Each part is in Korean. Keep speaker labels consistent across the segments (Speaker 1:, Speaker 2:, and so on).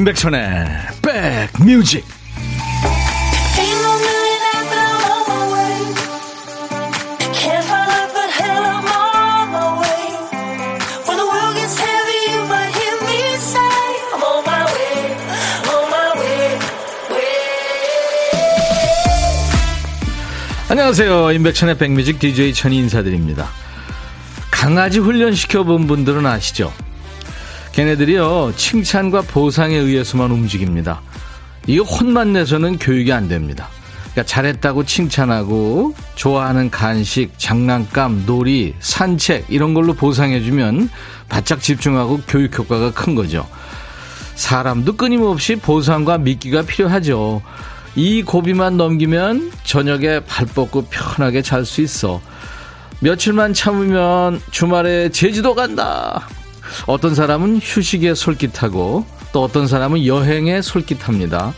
Speaker 1: 임백천의 백뮤직. 안녕하세요. 임백천의 백뮤직 DJ 천이 인사드립니다. 강아지 훈련시켜 본 분들은 아시죠 걔네들이요, 칭찬과 보상에 의해서만 움직입니다. 이거 혼만 내서는 교육이 안 됩니다. 그러니까 잘했다고 칭찬하고 좋아하는 간식, 장난감, 놀이, 산책 이런 걸로 보상해주면 바짝 집중하고 교육 효과가 큰 거죠. 사람도 끊임없이 보상과 미끼가 필요하죠. 이 고비만 넘기면 저녁에 발 뻗고 편하게 잘 수 있어. 며칠만 참으면 주말에 제주도 간다. 어떤 사람은 휴식에 솔깃하고 또 어떤 사람은 여행에 솔깃합니다.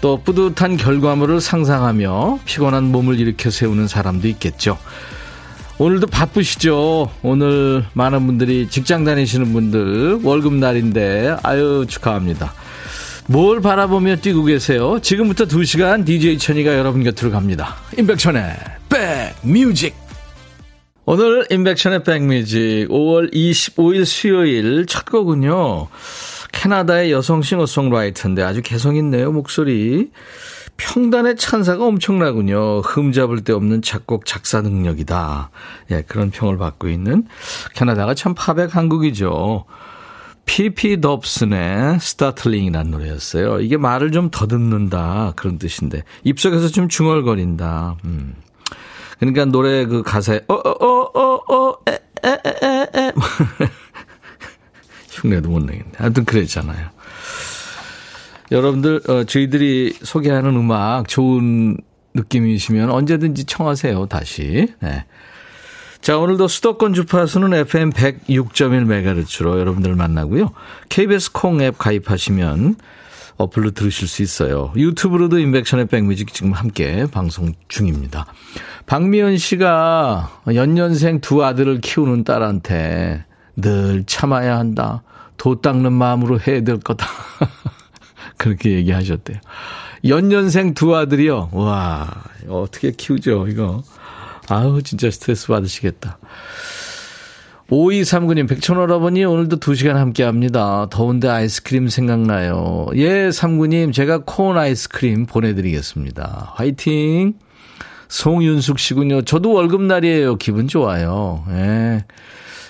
Speaker 1: 또 뿌듯한 결과물을 상상하며 피곤한 몸을 일으켜 세우는 사람도 있겠죠. 오늘도 바쁘시죠? 오늘 많은 분들이 직장 다니시는 분들 월급날인데 아유 축하합니다. 뭘 바라보며 뛰고 계세요? 지금부터 2시간 DJ 천이가 여러분 곁으로 갑니다. 임백천의 백뮤직 오늘 임백천의 백뮤직 5월 25일 수요일 첫 곡은요. 캐나다의 여성 싱어송라이터인데 아주 개성 있네요, 목소리. 평단의 찬사가 엄청나군요. 흠 잡을 데 없는 작곡 작사 능력이다. 예, 그런 평을 받고 있는 캐나다가 참 팝의 강국이죠. 피피 덥슨의 Stuttering이라는 노래였어요. 이게 말을 좀 더듬는다 그런 뜻인데 입속에서 좀 중얼거린다. 음. 그러니까 노래 그 가사에 어어어어어에에에에 흉내도 못 내겠네. 아무튼 그랬잖아요. 여러분들 어, 저희들이 소개하는 음악 좋은 느낌이시면 언제든지 청하세요. 다시. 네. 자, 오늘도 수도권 주파수는 FM 106.1MHz로 여러분들 만나고요. KBS 콩 앱 가입하시면 어플로 들으실 수 있어요. 유튜브로도 인백션의 백뮤직 지금 함께 방송 중입니다. 박미연 씨가 연년생 두 아들을 키우는 딸한테 늘 참아야 한다. 도 닦는 마음으로 해야 될 거다. 그렇게 얘기하셨대요. 연년생 두 아들이요. 와, 어떻게 키우죠, 이거. 아우, 진짜 스트레스 받으시겠다. 5239님, 백천어라버니 오늘도 2시간 함께 합니다. 더운데 아이스크림 생각나요. 예, 39님, 제가 콘 아이스크림 보내드리겠습니다. 화이팅! 송윤숙 씨군요. 저도 월급날이에요. 기분 좋아요. 예.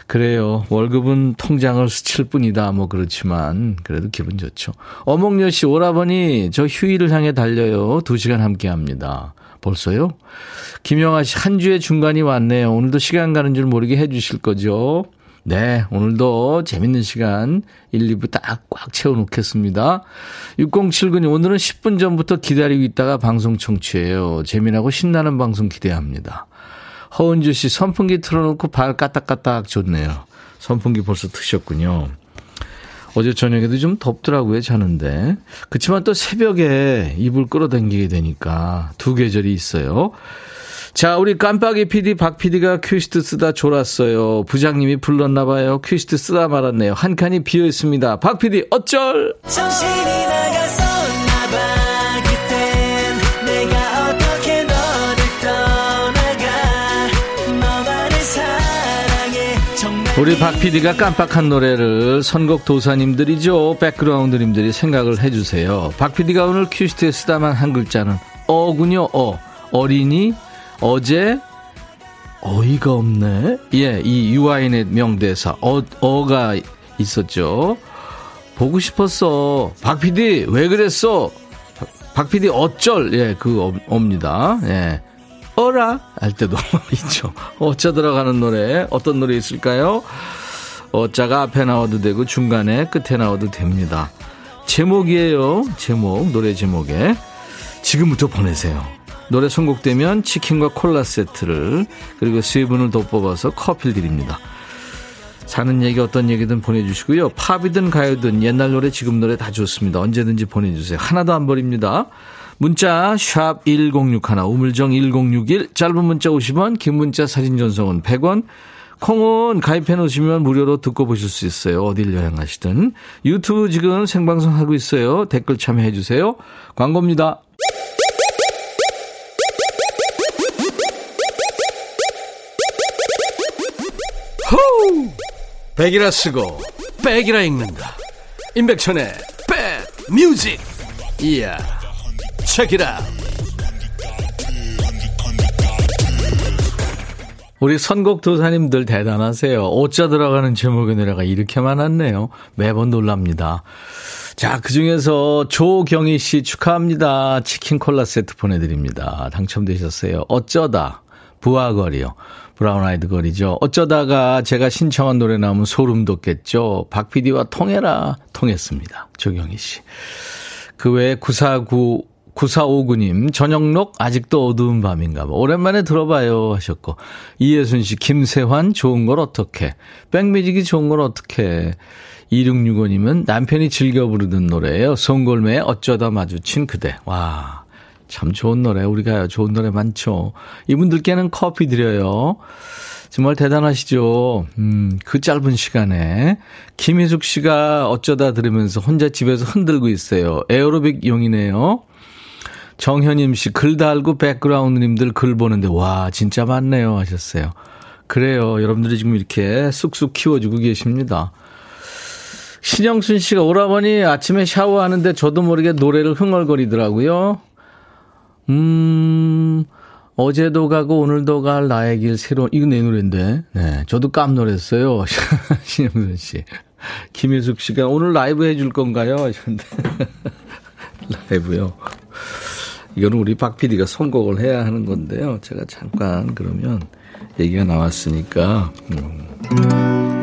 Speaker 1: 그래요. 월급은 통장을 스칠 뿐이다. 뭐 그렇지만 그래도 기분 좋죠. 어몽여 씨 오라버니 저 휴일을 향해 달려요. 2시간 함께 합니다. 벌써요? 김영아 씨, 한 주의 중간이 왔네요. 오늘도 시간 가는 줄 모르게 해주실 거죠? 네, 오늘도 재밌는 시간 1, 2부 딱 꽉 채워놓겠습니다. 6079님, 오늘은 10분 전부터 기다리고 있다가 방송 청취해요. 재미나고 신나는 방송 기대합니다. 허은주 씨, 선풍기 틀어놓고 발 까딱까딱 좋네요. 선풍기 벌써 트셨군요. 어제 저녁에도 좀 덥더라고요, 자는데. 그렇지만 또 새벽에 이불 끌어당기게 되니까 두 계절이 있어요. 자, 우리 깜빡이 PD 박 PD가 퀴스트 쓰다 졸았어요. 부장님이 불렀나 봐요. 퀴스트 쓰다 말았네요. 한 칸이 비어 있습니다. 박 PD 어쩔? 정신이 나갔었나 봐. 우리 박 PD가 깜빡한 노래를 선곡 도사님들이죠. 백그라운드님들이 생각을 해주세요. 박 PD가 오늘 퀴즈트에 쓰다만 한 글자는 어군요. 어. 어린이, 어제, 어이가 없네. 예, 이 유아인의 명대사. 어, 어가 있었죠. 보고 싶었어. 박 PD, 왜 그랬어? 박 PD 어쩔. 예, 그 어, 업니다. 예. 어라 할 때도 있죠. 어짜 들어가는 노래 어떤 노래 있을까요? 어자가 앞에 나와도 되고 중간에 끝에 나와도 됩니다. 제목이에요. 제목 노래 제목에 지금부터 보내세요. 노래 선곡되면 치킨과 콜라 세트를 그리고 세 분을 더 뽑아서 커피를 드립니다. 사는 얘기 어떤 얘기든 보내주시고요. 팝이든 가요든 옛날 노래 지금 노래 다 좋습니다. 언제든지 보내주세요. 하나도 안 버립니다. 문자 1061, 우물정 1061, 짧은 문자 50원, 긴 문자 사진 전송은 100원, 콩은 가입해 놓으시면 무료로 듣고 보실 수 있어요. 어딜 여행하시든. 유튜브 지금 생방송 하고 있어요. 댓글 참여해 주세요. 광고입니다. 호우! 백이라 쓰고 백이라 읽는다. 임백천의 백 뮤직. 이야. 책이라. 우리 선곡 도사님들 대단하세요. 어쩌 들어가는 제목의 노래가 이렇게 많았네요. 매번 놀랍니다. 자, 그 중에서 조경희 씨 축하합니다. 치킨 콜라 세트 보내드립니다. 당첨되셨어요. 어쩌다. 부하거리요. 브라운 아이드 거리죠. 어쩌다가 제가 신청한 노래 나오면 소름 돋겠죠. 박 PD와 통해라. 통했습니다. 조경희 씨. 그 외에 949 9459님, 저녁록 아직도 어두운 밤인가 봐. 오랜만에 들어봐요 하셨고, 이예순 씨, 김세환, 좋은 걸 어떻게. 백뮤직이 좋은 걸 어떻게. 2665님은 남편이 즐겨 부르던 노래예요. 송골매의 어쩌다 마주친 그대. 와, 참 좋은 노래. 우리가 좋은 노래 많죠. 이분들께는 커피 드려요. 정말 대단하시죠. 음, 그 짧은 시간에. 김희숙 씨가 어쩌다 들으면서 혼자 집에서 흔들고 있어요. 에어로빅 용이네요. 정현임 씨, 글 달고 백그라운드님들 글 보는데, 와, 진짜 많네요. 하셨어요. 그래요. 여러분들이 지금 이렇게 쑥쑥 키워주고 계십니다. 신영순 씨가 오라버니 아침에 샤워하는데 저도 모르게 노래를 흥얼거리더라고요. 음, 어제도 가고 오늘도 갈 나의 길 새로운, 이거 내 노래인데. 네. 저도 깜놀했어요. 신영순 씨. 김혜숙 씨가 오늘 라이브 해줄 건가요? 하셨는데. 라이브요. 이거는 우리 박 PD가 선곡을 해야 하는 건데요. 제가 잠깐 그러면 얘기가 나왔으니까. 음.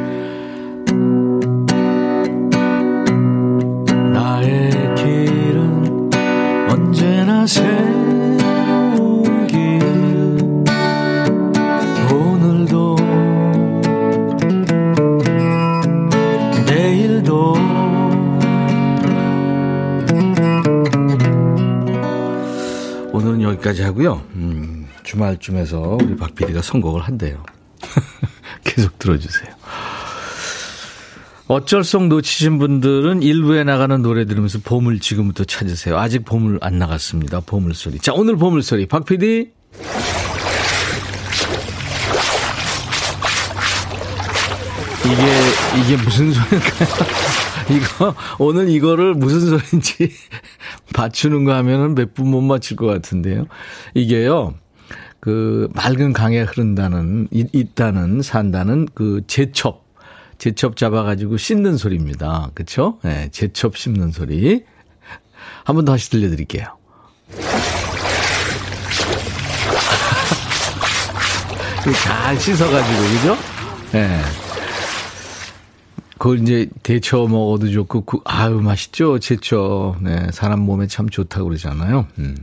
Speaker 1: 여기까지 하고요. 음, 주말쯤에서 우리 박 PD가 선곡을 한대요. 계속 들어주세요. 어쩔 속 놓치신 분들은 일부에 나가는 노래 들으면서 보물 지금부터 찾으세요. 아직 보물 안 나갔습니다. 보물 소리. 자, 오늘 보물 소리. 박 PD. 이게, 이게 무슨 소리일까요? 이거, 오늘 이거를 무슨 소리인지 맞추는 거 하면은 몇 분 못 맞출 것 같은데요. 이게요, 그, 맑은 강에 흐른다는, 있다는, 산다는 그 제첩. 제첩 잡아가지고 씻는 소리입니다. 그쵸? 네, 제첩 씹는 소리. 한 번 다시 들려드릴게요. 잘 씻어가지고, 그죠? 예. 네. 그걸 이제 데쳐 먹어도 좋고, 그, 아유, 맛있죠? 제첩. 네, 사람 몸에 참 좋다고 그러잖아요. 음.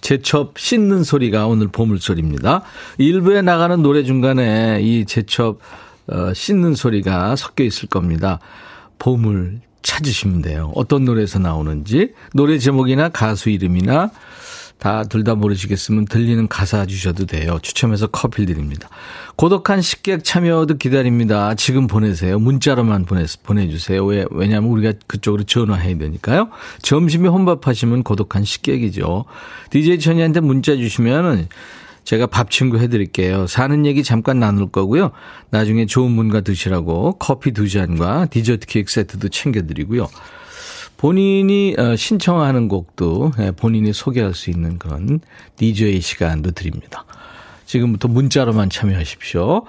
Speaker 1: 제첩 씻는 소리가 오늘 보물소리입니다. 일부에 나가는 노래 중간에 이 제첩 어, 씻는 소리가 섞여 있을 겁니다. 보물 찾으시면 돼요. 어떤 노래에서 나오는지, 노래 제목이나 가수 이름이나 다 둘 다 모르시겠으면 들리는 가사 주셔도 돼요. 추첨해서 커피 드립니다. 고독한 식객 참여도 기다립니다. 지금 보내세요. 문자로만 보내, 보내주세요. 왜, 왜냐면 우리가 그쪽으로 전화해야 되니까요. 점심에 혼밥하시면 고독한 식객이죠. DJ 천이한테 문자 주시면은 제가 밥 친구 해드릴게요. 사는 얘기 잠깐 나눌 거고요. 나중에 좋은 분과 드시라고 커피 두 잔과 디저트 케이크 세트도 챙겨드리고요. 본인이 어, 신청하는 곡도 예, 본인이 소개할 수 있는 그런 DJ 시간도 드립니다. 지금부터 문자로만 참여하십시오.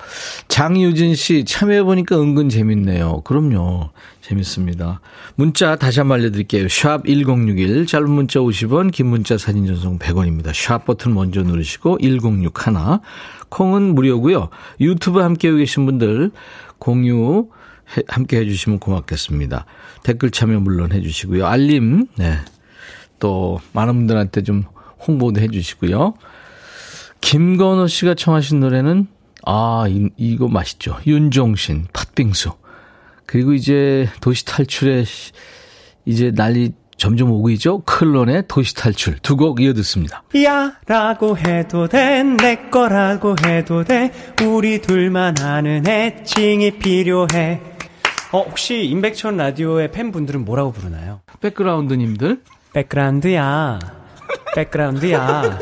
Speaker 1: 장유진 씨 참여해보니까 은근 재밌네요. 그럼요. 재밌습니다. 문자 다시 한번 알려드릴게요. 샵 1061, 짧은 문자 50원, 긴 문자 사진 전송 100원입니다. 샵 버튼 먼저 누르시고 1061. 콩은 무료고요. 유튜브 함께하고 계신 분들 공유 함께 해주시면 고맙겠습니다. 댓글 참여 물론 해주시고요. 알림, 네. 또 많은 분들한테 좀 홍보도 해주시고요. 김건호 씨가 청하신 노래는 아 이, 이거 맛있죠. 윤종신 팥빙수. 그리고 이제 도시 탈출에 이제 난리 점점 오고 있죠? 클론의 도시 탈출 두 곡 이어 듣습니다.
Speaker 2: 야 라고 해도 돼 내 거라고 해도 돼 우리 둘만 아는 애칭이 필요해 어 혹시 임백천 라디오의 팬분들은 뭐라고 부르나요?
Speaker 1: 백그라운드님들
Speaker 2: 백그라운드야 백그라운드야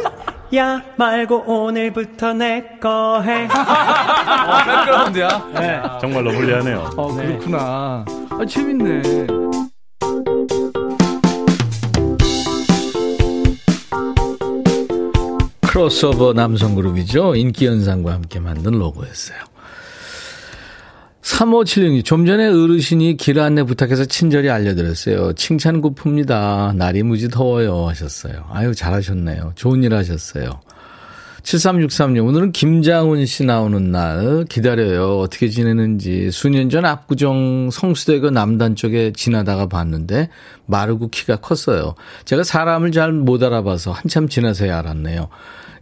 Speaker 2: 야 말고 오늘부터 내 거 해.
Speaker 1: 어, 백그라운드야?
Speaker 3: 네. 정말 lovely하네요.
Speaker 1: 어, 그렇구나. 아, 재밌네. 크로스오버 남성 그룹이죠. 인기 현상과 함께 만든 로고였어요. 3576님, 좀 전에 어르신이 길 안내 부탁해서 친절히 알려드렸어요. 칭찬 고픕니다. 날이 무지 더워요. 하셨어요. 아유, 잘하셨네요. 좋은 일 하셨어요. 7363님, 오늘은 김장훈 씨 나오는 날 기다려요. 어떻게 지내는지. 수년 전 압구정 성수대교 남단 쪽에 지나다가 봤는데 마르고 키가 컸어요. 제가 사람을 잘 못 알아봐서 한참 지나서야 알았네요.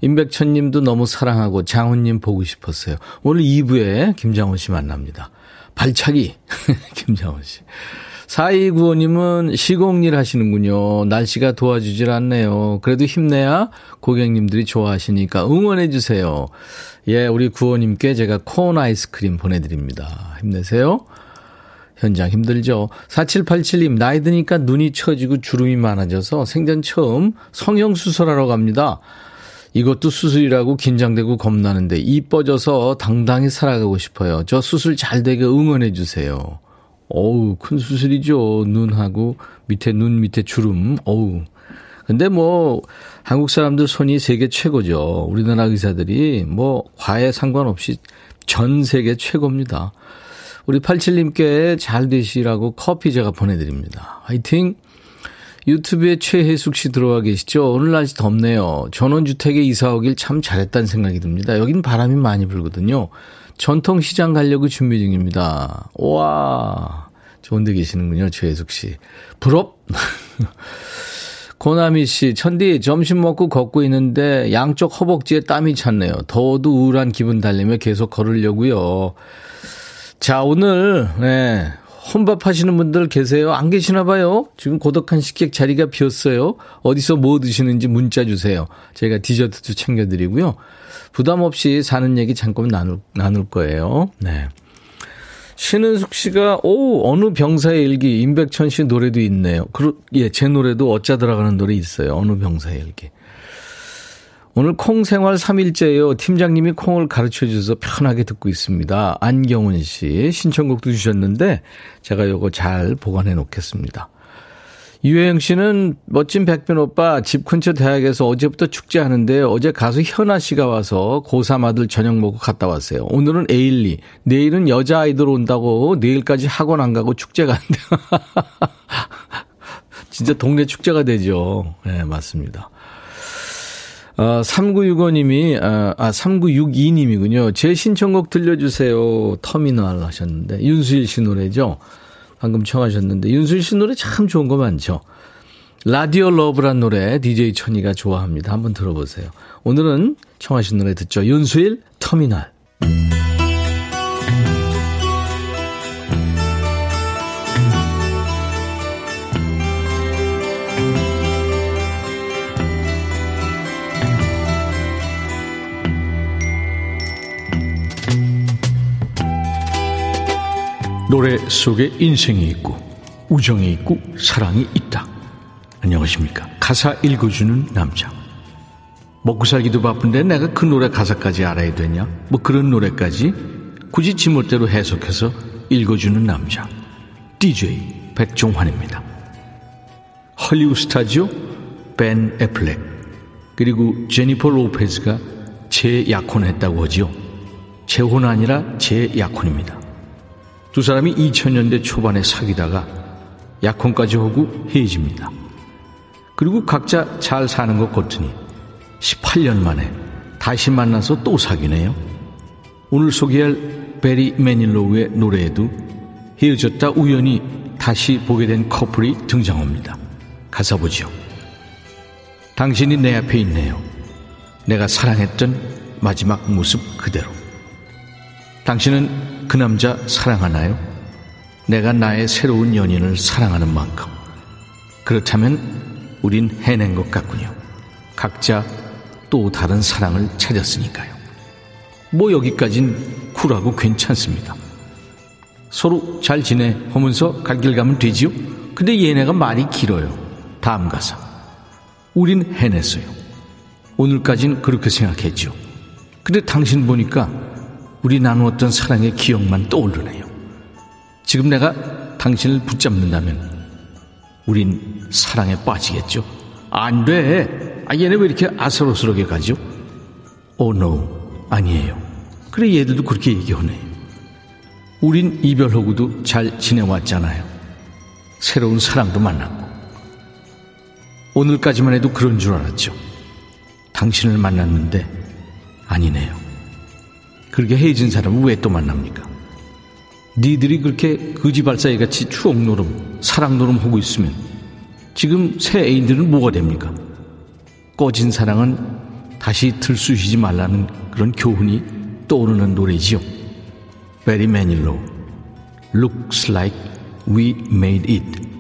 Speaker 1: 임백천 님도 너무 사랑하고 장훈 님 보고 싶었어요. 오늘 2부에 김장훈 씨 만납니다. 발차기. 김장훈 씨. 4295님은 시공일 하시는군요. 날씨가 도와주질 않네요. 그래도 힘내야 고객님들이 좋아하시니까 응원해주세요. 예, 우리 구호님께 제가 콘 아이스크림 보내드립니다. 힘내세요. 현장 힘들죠. 4787님, 나이 드니까 눈이 처지고 주름이 많아져서 생전 처음 성형수술하러 갑니다. 이것도 수술이라고 긴장되고 겁나는데 이뻐져서 당당히 살아가고 싶어요. 저 수술 잘 되게 응원해 주세요. 어우, 큰 수술이죠. 눈하고 밑에 눈 밑에 주름. 어우. 근데 뭐 한국 사람들 손이 세계 최고죠. 우리나라 의사들이 뭐 과에 상관없이 전 세계 최고입니다. 우리 87님께 잘 되시라고 커피 제가 보내드립니다. 화이팅! 유튜브에 최혜숙 씨 들어와 계시죠? 오늘 날씨 덥네요. 전원주택에 이사 오길 참 잘했다는 생각이 듭니다. 여긴 바람이 많이 불거든요. 전통시장 가려고 준비 중입니다. 와 좋은 데 계시는군요. 최혜숙 씨. 부럽? 고나미 씨, 천디, 점심 먹고 걷고 있는데 양쪽 허벅지에 땀이 찼네요. 더워도 우울한 기분 달래며 계속 걸으려고요. 자, 오늘, 네, 혼밥 하시는 분들 계세요? 안 계시나 봐요? 지금 고독한 식객 자리가 비었어요. 어디서 뭐 드시는지 문자 주세요. 제가 디저트도 챙겨드리고요. 부담 없이 사는 얘기 잠깐 나눌, 나눌 거예요. 네. 신은숙 씨가, 오, 어느 병사의 일기, 임백천 씨 노래도 있네요. 그, 예, 제 노래도 어짜 들어가는 노래 있어요. 어느 병사의 일기. 오늘 콩 생활 3일째예요. 팀장님이 콩을 가르쳐 주셔서 편하게 듣고 있습니다. 안경훈 씨 신청곡도 주셨는데 제가 요거 잘 보관해 놓겠습니다. 유혜영 씨는 멋진 백변 오빠 집 근처 대학에서 어제부터 축제하는데 어제 가수 현아 씨가 와서 고3 아들 저녁 먹고 갔다 왔어요. 오늘은 에일리, 내일은 여자아이들 온다고 내일까지 학원 안 가고 축제 간대. 진짜 동네 축제가 되죠. 네, 맞습니다. 어, 3965님이, 아, 아, 3962님이군요. 제 신청곡 들려주세요. 터미널 하셨는데. 윤수일 씨 노래죠. 방금 청하셨는데. 윤수일 씨 노래 참 좋은 거 많죠. 라디오 러브란 노래 DJ 천이가 좋아합니다. 한번 들어보세요. 오늘은 청하신 노래 듣죠. 윤수일 터미널. 노래 속에 인생이 있고 우정이 있고 사랑이 있다. 안녕하십니까. 가사 읽어주는 남자. 먹고 살기도 바쁜데 내가 그 노래 가사까지 알아야 되냐? 뭐 그런 노래까지 굳이 지멋대로 해석해서 읽어주는 남자. DJ 백종환입니다. 헐리우드 스타죠? 벤 애플렉. 그리고 제니퍼 로페즈가 재약혼했다고 하지요. 재혼 아니라 재약혼입니다. 두 사람이 2000년대 초반에 사귀다가 약혼까지 하고 헤어집니다. 그리고 각자 잘 사는 것 같으니 18년 만에 다시 만나서 또 사귀네요. 오늘 소개할 베리 매닐로우의 노래에도 헤어졌다 우연히 다시 보게 된 커플이 등장합니다. 가사 보죠. 당신이 내 앞에 있네요. 내가 사랑했던 마지막 모습 그대로. 당신은 그 남자 사랑하나요? 내가 나의 새로운 연인을 사랑하는 만큼. 그렇다면 우린 해낸 것 같군요. 각자 또 다른 사랑을 찾았으니까요. 뭐 여기까진 쿨하고 괜찮습니다. 서로 잘 지내 하면서 갈 길 가면 되지요? 근데 얘네가 말이 길어요. 다음 가사. 우린 해냈어요. 오늘까진 그렇게 생각했죠. 근데 당신 보니까 우리 나누었던 사랑의 기억만 떠오르네요. 지금 내가 당신을 붙잡는다면 우린 사랑에 빠지겠죠. 안 돼. 아, 얘네 왜 이렇게 아슬아슬하게 가죠? 오, oh, no. 아니에요. 그래, 얘들도 그렇게 얘기하네. 우린 이별하고도 잘 지내왔잖아요. 새로운 사랑도 만났고. 오늘까지만 해도 그런 줄 알았죠. 당신을 만났는데 아니네요. 그렇게 헤어진 사람을 왜 또 만납니까? 니들이 그렇게 거지발사이 같이 추억 노름, 사랑 노름 하고 있으면 지금 새 애인들은 뭐가 됩니까? 꺼진 사랑은 다시 들쑤시지 말라는 그런 교훈이 떠오르는 노래지요. 베리 매닐로 Looks like we made it.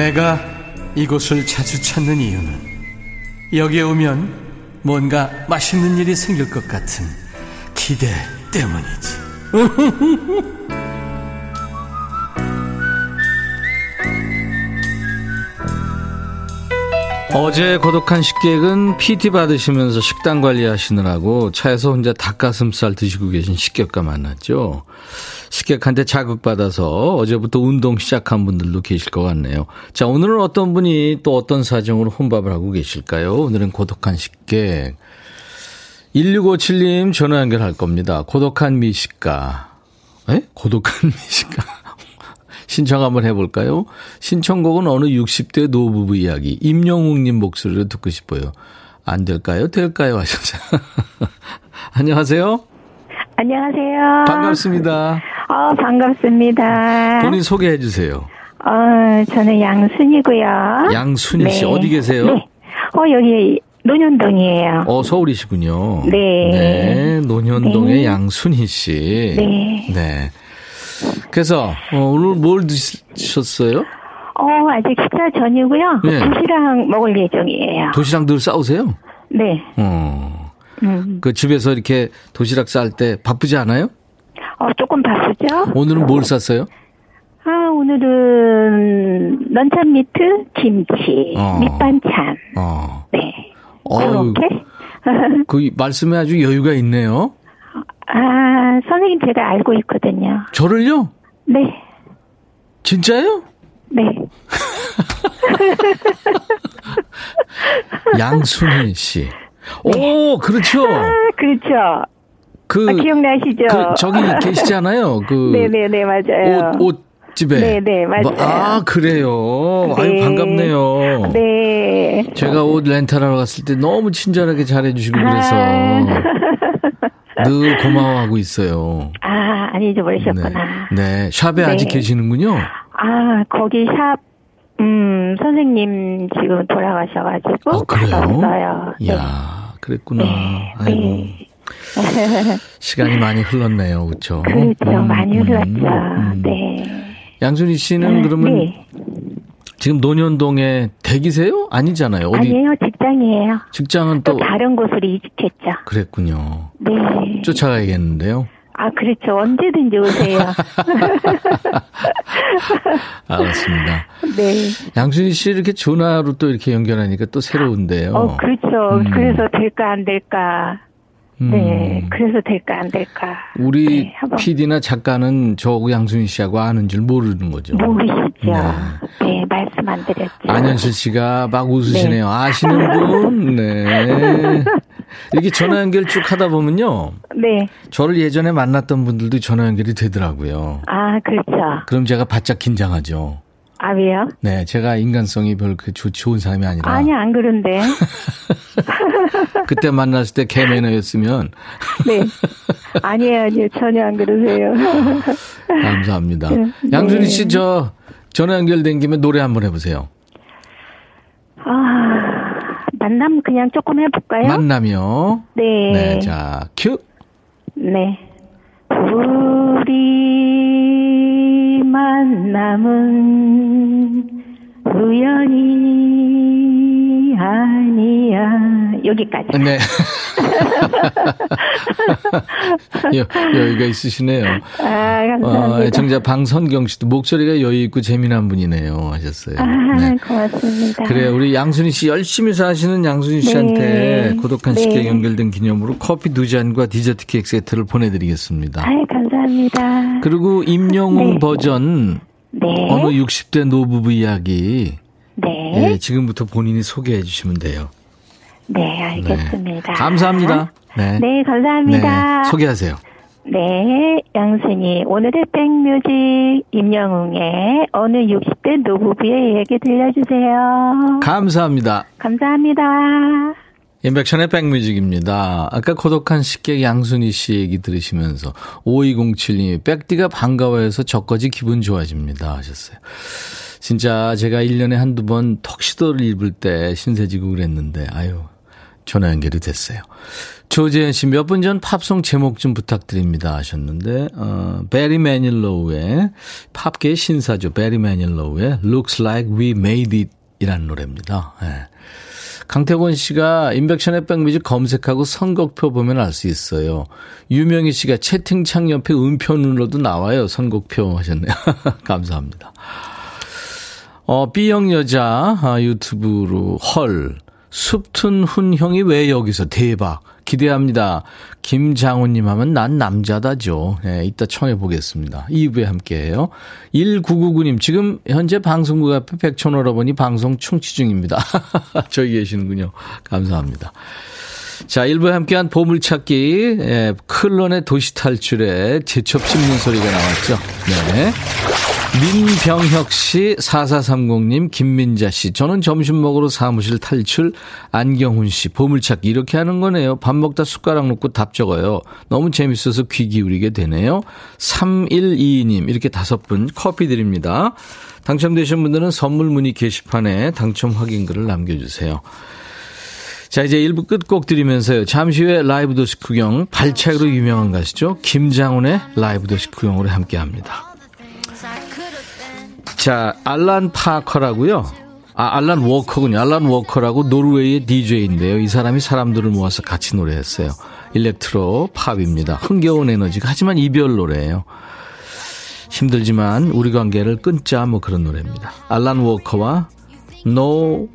Speaker 2: 내가 이곳을 자주 찾는 이유는 여기에 오면 뭔가 맛있는 일이 생길 것 같은 기대 때문이지.
Speaker 1: 어제 고독한 식객은 PT 받으시면서 식단 관리하시느라고 차에서 혼자 닭가슴살 드시고 계신 식객과 만났죠. 식객한테 자극받아서 어제부터 운동 시작한 분들도 계실 것 같네요. 자, 오늘은 어떤 분이 또 어떤 사정으로 혼밥을 하고 계실까요? 오늘은 고독한 식객. 1657님 전화 연결할 겁니다. 고독한 미식가. 에? 고독한 미식가. 신청 한번 해볼까요? 신청곡은 어느 60대 노부부 이야기. 임영웅님 목소리로 듣고 싶어요. 안 될까요? 될까요? 하셔서. 안녕하세요.
Speaker 3: 안녕하세요.
Speaker 1: 반갑습니다.
Speaker 3: 어, 반갑습니다.
Speaker 1: 본인 소개해 주세요.
Speaker 3: 어, 저는 양순이고요.
Speaker 1: 양순이 씨, 네. 어디 계세요? 네.
Speaker 3: 어, 여기 논현동이에요.
Speaker 1: 어, 서울이시군요.
Speaker 3: 네.
Speaker 1: 네. 논현동의 네. 양순희 씨.
Speaker 3: 네.
Speaker 1: 네. 그래서 어, 오늘 뭘 드셨어요?
Speaker 3: 어, 아직 식사 전이고요. 네. 도시락 먹을 예정이에요.
Speaker 1: 도시락 늘 싸우세요?
Speaker 3: 네.
Speaker 1: 어. 음. 그 집에서 이렇게 도시락 쌀 때 바쁘지 않아요?
Speaker 3: 어, 조금 바쁘죠?
Speaker 1: 오늘은 뭘 쌌어요?
Speaker 3: 아, 오늘은 넌천 미트, 김치, 어. 밑반찬. 어. 네. 그렇게?
Speaker 1: 그 말씀에 아주 여유가 있네요.
Speaker 3: 아, 선생님 제가 알고 있거든요.
Speaker 1: 저를요?
Speaker 3: 네.
Speaker 1: 진짜요?
Speaker 3: 네.
Speaker 1: 양순희 씨. 네. 오, 그렇죠. 아,
Speaker 3: 그렇죠. 그 아, 기억나시죠?
Speaker 1: 그 저기 계시잖아요. 그
Speaker 3: 네네네 맞아요.
Speaker 1: 옷, 옷 집에.
Speaker 3: 네네 맞아요. 뭐,
Speaker 1: 아 그래요. 네. 아유 반갑네요.
Speaker 3: 네.
Speaker 1: 제가 옷 렌탈하러 갔을 때 너무 친절하게 잘해주시고 그래서 아. 늘 고마워하고 있어요.
Speaker 3: 아 아니 잊어버리셨구나.
Speaker 1: 네, 네. 샵에 네. 아직 계시는군요.
Speaker 3: 아 거기 샵. 음, 선생님 지금 돌아가셔가지고.
Speaker 1: 어, 그래요? 이야, 네. 그랬구나. 네. 아이고. 네. 시간이 많이 흘렀네요, 그렇죠?
Speaker 3: 그렇죠, 음, 많이 음, 흘렀죠. 음. 네.
Speaker 1: 양순희 씨는 아, 그러면 네. 지금 논현동에 대기세요? 아니잖아요. 어디?
Speaker 3: 아니에요, 직장이에요.
Speaker 1: 직장은 또,
Speaker 3: 또 다른 곳으로 이직했죠.
Speaker 1: 그랬군요.
Speaker 3: 네.
Speaker 1: 쫓아가야겠는데요.
Speaker 3: 아, 그렇죠. 언제든지 오세요.
Speaker 1: 알았습니다.
Speaker 3: 네.
Speaker 1: 양순희 씨 이렇게 전화로 또 이렇게 연결하니까 또 새로운데요.
Speaker 3: 어, 그렇죠. 음. 그래서 될까 안 될까. 네, 음. 그래서 될까 안 될까.
Speaker 1: 우리 네, PD나 작가는 저하고 양순희 씨하고 아는 줄 모르는 거죠.
Speaker 3: 모르시죠. 네, 네 말씀 안 드렸죠.
Speaker 1: 안현실 씨가 막 웃으시네요. 네. 아시는 분? 네. 이렇게 전화 연결 쭉 하다 보면요.
Speaker 3: 네.
Speaker 1: 저를 예전에 만났던 분들도 전화 연결이 되더라고요.
Speaker 3: 아, 그렇죠.
Speaker 1: 그럼 제가 바짝 긴장하죠.
Speaker 3: 아, 왜요?
Speaker 1: 네, 제가 인간성이 별그 좋은 사람이 아니라.
Speaker 3: 아니, 안 그런데.
Speaker 1: 그때 만났을 때 개매너였으면.
Speaker 3: 네. 아니에요, 아니에요. 전혀 안 그러세요.
Speaker 1: 감사합니다. 네. 양준희 씨, 저 전화 연결된 김에 노래 한번 해보세요.
Speaker 3: 만남 그냥 조금 해볼까요?
Speaker 1: 만남이요.
Speaker 3: 네.
Speaker 1: 네, 자, 큐.
Speaker 3: 네. 우리 만남은 우연이 아니야. 여기까지.
Speaker 1: 네. 여, 여유가 있으시네요.
Speaker 3: 아, 감사합니다.
Speaker 1: 어, 애청자 방선경 씨도 목소리가 여유 있고 재미난 분이네요 하셨어요.
Speaker 3: 아,
Speaker 1: 네.
Speaker 3: 고맙습니다.
Speaker 1: 그래 우리 양순희 씨 열심히 사시는 양순희 씨한테
Speaker 3: 네.
Speaker 1: 고독한
Speaker 3: 네.
Speaker 1: 식객 연결된 기념으로 커피 두 잔과 디저트 케이크 세트를 보내드리겠습니다.
Speaker 3: 아이, 감사합니다.
Speaker 1: 그리고 임영웅
Speaker 3: 네.
Speaker 1: 버전
Speaker 3: 네.
Speaker 1: 어느 60대 노부부 이야기
Speaker 3: 네.
Speaker 1: 예, 지금부터 본인이 소개해 주시면 돼요.
Speaker 3: 네, 알겠습니다.
Speaker 1: 감사합니다. 네.
Speaker 3: 네, 감사합니다.
Speaker 1: 네, 소개하세요.
Speaker 3: 네, 양순이. 오늘의 백뮤직 임영웅의 어느 60대 노부부의 얘기 들려주세요.
Speaker 1: 감사합니다.
Speaker 3: 감사합니다.
Speaker 1: 인백션의 백뮤직입니다. 아까 고독한 식객 양순희 씨 얘기 들으시면서 5207님이 백디가 반가워해서 저까지 기분 좋아집니다 하셨어요. 진짜 제가 1년에 한두 번 턱시도를 입을 때 신세지고 그랬는데 아유 전화 연결이 됐어요. 조재현 씨 몇 분 전 팝송 제목 좀 부탁드립니다 하셨는데 어, 베리 매닐로우의 팝계의 신사죠. 베리 매닐로우의 Looks Like We Made It 이라는 노래입니다. 예. 강태권 씨가 임백천의 백뮤직 검색하고 선곡표 보면 알 수 있어요. 유명희 씨가 채팅창 옆에 음표눈으로도 나와요. 선곡표 하셨네요. 감사합니다. 어, B형 여자 아, 유튜브로 헐 숲튼 훈형이 왜 여기서 대박 기대합니다. 김장훈님 하면 난 남자다죠. 예, 이따 청해 보겠습니다. 2부에 함께해요. 1999님 지금 현재 방송국 앞에 백촌오라버니 방송 충치 중입니다. 저기 계시는군요. 감사합니다. 자, 1부에 함께한 보물찾기, 예, 클론의 도시 탈출에 제첩 씹는 소리가 나왔죠. 네. 민병혁 씨, 4430님, 김민자 씨. 저는 점심 먹으러 사무실 탈출, 안경훈 씨, 보물찾기. 이렇게 하는 거네요. 밥 먹다 숟가락 놓고 답 적어요. 너무 재밌어서 귀 기울이게 되네요. 3122님, 이렇게 다섯 분 커피 드립니다. 당첨되신 분들은 선물 문의 게시판에 당첨 확인글을 남겨주세요. 자, 이제 1부 끝곡 드리면서요. 잠시 후에 라이브 도시 구경, 발차기로 유명한 가수죠. 김장훈의 라이브 도시 구경으로 함께 합니다. 자, 알란 파커라고요. 아, 알란 워커군요. 알란 워커라고 노르웨이의 DJ인데요. 이 사람이 사람들을 모아서 같이 노래했어요. electro pop입니다. 흥겨운 에너지가 하지만 이별 노래예요. 힘들지만 우리 관계를 끊자 뭐 그런 노래입니다. 알란 워커와 노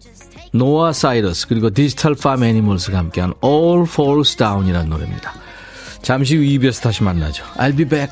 Speaker 1: 노아 사이러스 그리고 디지털 팜 애니멀스가 함께한 All Falls Down이라는 노래입니다. 잠시 후 2부에서 다시 만나죠. I'll be back.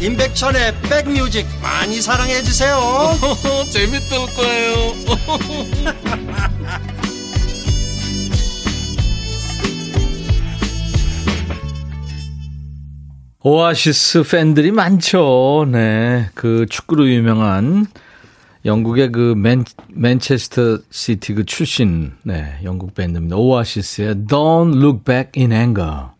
Speaker 4: 임백천의 백뮤직 많이 사랑해 주세요
Speaker 1: 재밌을 거예요 오아시스 팬들이 많죠. 네. 그 축구로 유명한 영국의 그 맨, 맨체스터 시티 그 출신, 네. 영국 밴드입니다. 오아시스의 Don't Look Back in Anger.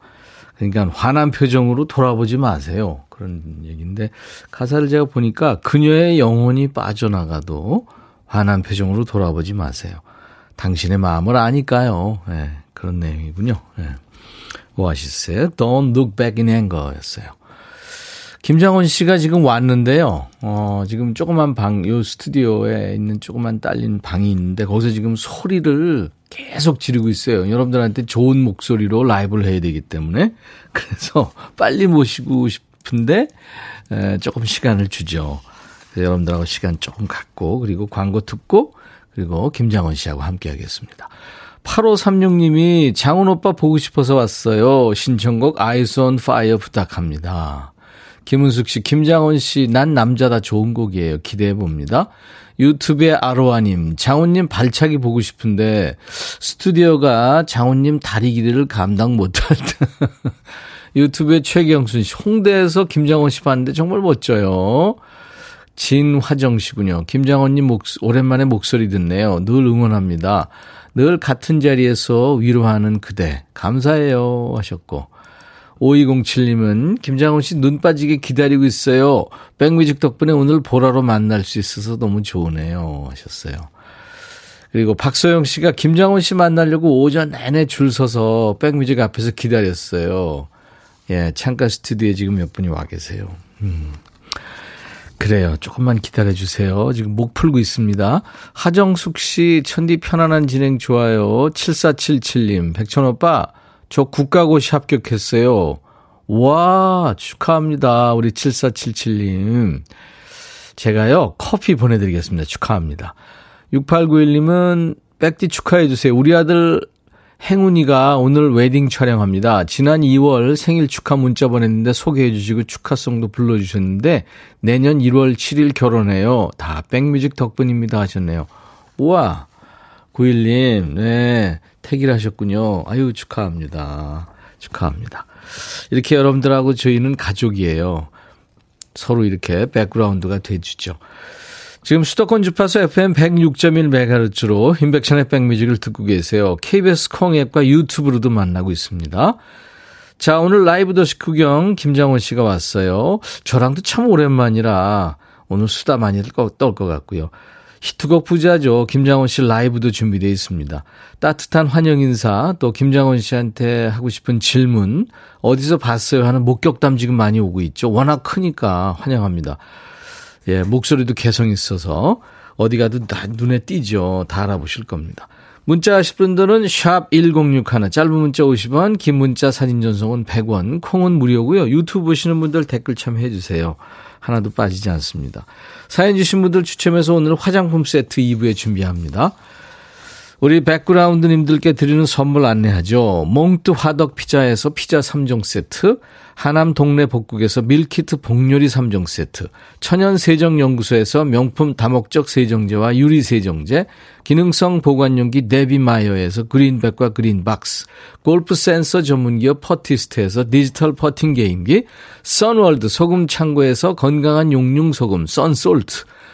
Speaker 1: 그러니까 화난 표정으로 돌아보지 마세요. 그런 얘기인데 가사를 제가 보니까 그녀의 영혼이 빠져나가도 화난 표정으로 돌아보지 마세요. 당신의 마음을 아니까요. 네. 그런 내용이군요. 네. 오아시스의 Don't Look Back in Anger 였어요. 김장원 씨가 지금 왔는데요. 어, 지금 조그만 방, 요 스튜디오에 있는 조그만 딸린 방이 있는데 거기서 지금 소리를 계속 지르고 있어요. 여러분들한테 좋은 목소리로 라이브를 해야 되기 때문에. 그래서 빨리 모시고 싶은데, 에, 조금 시간을 주죠. 여러분들하고 시간 조금 갖고, 그리고 광고 듣고, 그리고 김장훈 씨하고 함께 하겠습니다. 8536님이 장훈 오빠 보고 싶어서 왔어요. 신청곡 Ice on Fire 부탁합니다. 김은숙 씨, 김장훈 씨, 난 남자다 좋은 곡이에요. 기대해 봅니다. 유튜브의 아로아님, 장훈님 발차기 보고 싶은데 스튜디오가 장훈님 다리 길이를 감당 못할 때. 유튜브의 최경순 씨, 홍대에서 김장원 씨 봤는데 정말 멋져요. 진화정 씨군요. 김장원님 목, 오랜만에 목소리 듣네요. 늘 응원합니다. 늘 같은 자리에서 위로하는 그대. 감사해요. 하셨고. 5207님은 김장훈 씨 눈 빠지게 기다리고 있어요. 백뮤직 덕분에 오늘 보라로 만날 수 있어서 너무 좋으네요. 하셨어요. 그리고 박소영 씨가 김장훈 씨 만나려고 오전 내내 줄 서서 백뮤직 앞에서 기다렸어요. 예, 창가 스튜디오에 지금 몇 분이 와 계세요. 음. 그래요. 조금만 기다려 주세요. 지금 목 풀고 있습니다. 하정숙 씨, 천디 편안한 진행 좋아요. 7477님, 백천오빠, 저 국가고시 합격했어요. 와, 축하합니다. 우리 7477님. 제가요, 커피 보내드리겠습니다. 축하합니다. 6891님은 백디 축하해주세요. 우리 아들 행운이가 오늘 웨딩 촬영합니다. 지난 2월 생일 축하 문자 보냈는데 소개해 주시고 축하송도 불러주셨는데 내년 1월 7일 결혼해요. 다 백뮤직 덕분입니다 하셨네요. 우와, 9일님, 네, 택일하셨군요. 아유, 축하합니다. 축하합니다. 이렇게 여러분들하고 저희는 가족이에요. 서로 이렇게 백그라운드가 돼주죠. 지금 수도권 주파수 FM 106.1MHz로 인백션의 백뮤직을 듣고 계세요. KBS 콩 앱과 유튜브로도 만나고 있습니다. 자, 오늘 라이브 더시 구경 김장원 씨가 왔어요. 저랑도 참 오랜만이라 오늘 수다 많이 떨것 같고요. 히트곡 부자죠. 김장원 씨 라이브도 준비되어 있습니다. 따뜻한 환영 인사, 또 김장원 씨한테 하고 싶은 질문, 어디서 봤어요 하는 목격담 지금 많이 오고 있죠. 워낙 크니까 환영합니다. 예, 목소리도 개성 있어서 어디 가도 다 눈에 띄죠. 다 알아보실 겁니다. 문자 하실 분들은 샵 1061, 짧은 문자 50원, 긴 문자 사진 전송은 100원, 콩은 무료고요. 유튜브 보시는 분들 댓글 참여해 주세요. 하나도 빠지지 않습니다. 사연 주신 분들 추첨해서 오늘 화장품 세트 2부에 준비합니다. 우리 백그라운드님들께 드리는 선물 안내하죠. 몽뚜 화덕 피자에서 피자 3종 세트, 하남 동네 복국에서 밀키트 복요리 3종 세트, 천연 세정연구소에서 명품 다목적 세정제와 유리 세정제, 기능성 보관용기 데비마이어에서 그린백과 그린박스, 골프 센서 전문기업 퍼티스트에서 디지털 퍼팅 게임기, 선월드 소금 창고에서 건강한 용융 소금 썬솔트,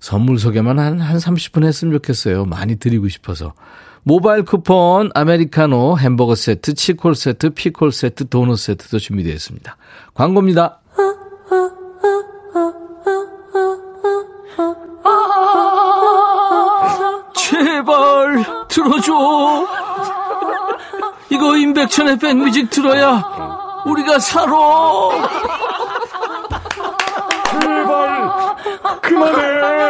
Speaker 1: 선물 소개만 한, 한 30분 했으면 좋겠어요. 많이 드리고 싶어서. 모바일 쿠폰, 아메리카노, 햄버거 세트, 치콜 세트, 피콜 세트, 도넛 세트도 준비되어 있습니다. 광고입니다. 제발 들어줘. 이거 임백천의 백뮤직 들어야 우리가 살아.
Speaker 5: 제발 그만해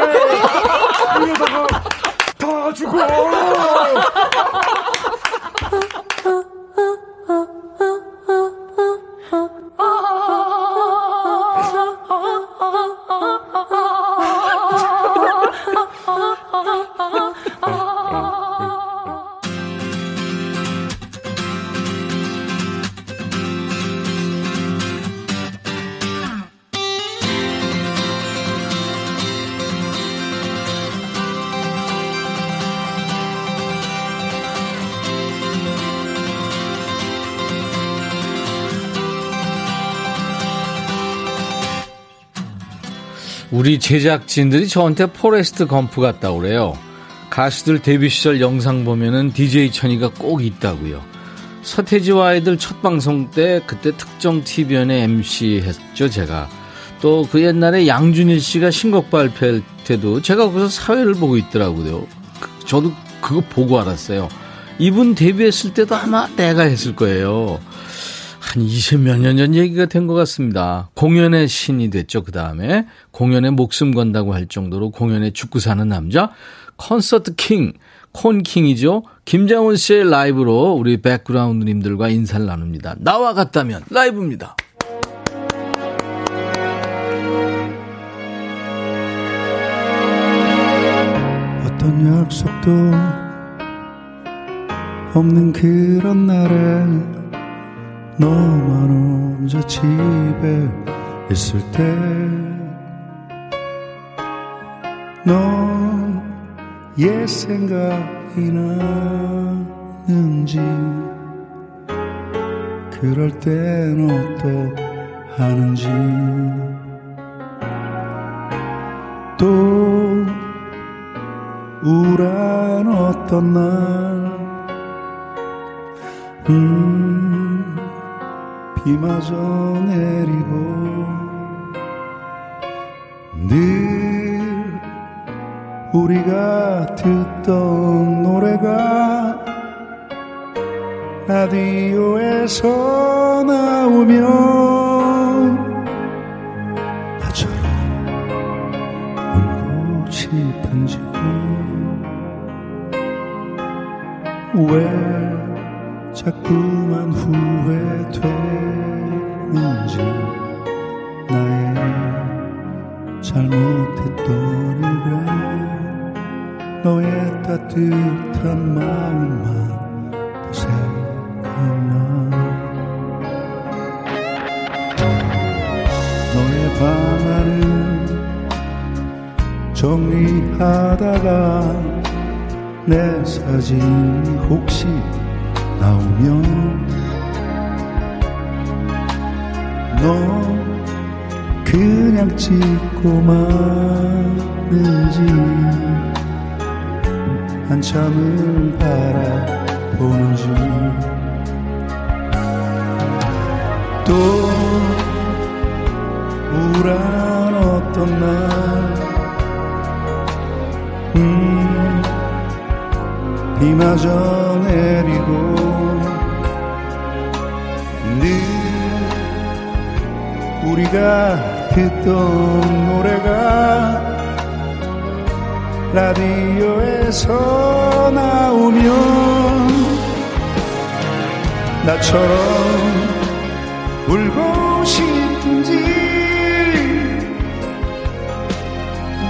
Speaker 5: 다
Speaker 1: 우리 제작진들이 저한테 포레스트 검프 같다고 그래요. 가수들 데뷔 시절 영상 보면은 DJ 천이가 꼭 있다고요. 서태지와 아이들 첫 방송 때 그때 특종 TV연예 MC 했죠, 제가. 또 그 옛날에 양준일 씨가 신곡 발표할 때도 제가 거기서 사회를 보고 있더라고요. 그, 저도 그거 보고 알았어요. 이분 데뷔했을 때도 아마 내가 했을 거예요. 한 20몇 년 전 얘기가 된 것 같습니다. 공연의 신이 됐죠. 그 다음에 공연에 목숨 건다고 할 정도로 공연에 죽고 사는 남자 콘서트 킹, 콘킹이죠. 김장훈 씨의 라이브로 우리 백그라운드님들과 인사를 나눕니다. 나와 같다면 라이브입니다.
Speaker 6: 어떤 약속도 없는 그런 날에 너만 혼자 집에 있을 때 넌 옛 생각이 나는지 그럴 땐 어떡하는지 또 우울한 어떤 날 음, 비마저 내리고 늘 우리가 듣던 노래가 라디오에서 나오면 나처럼 울고 싶은지 왜 자꾸만 후회되는지 나의 잘못했던 일과 너의 따뜻한 마음만 더 생각나 너의 방안을 정리하다가 내 사진이 혹시 나오면 너 그냥 찍고 마는지. 한참을 바라보는지. 또 우울한 어떤 날. 음, 비마저 내리고 늘 우리가 듣던 노래가 라디오에서 나오면 나처럼 울고 싶은지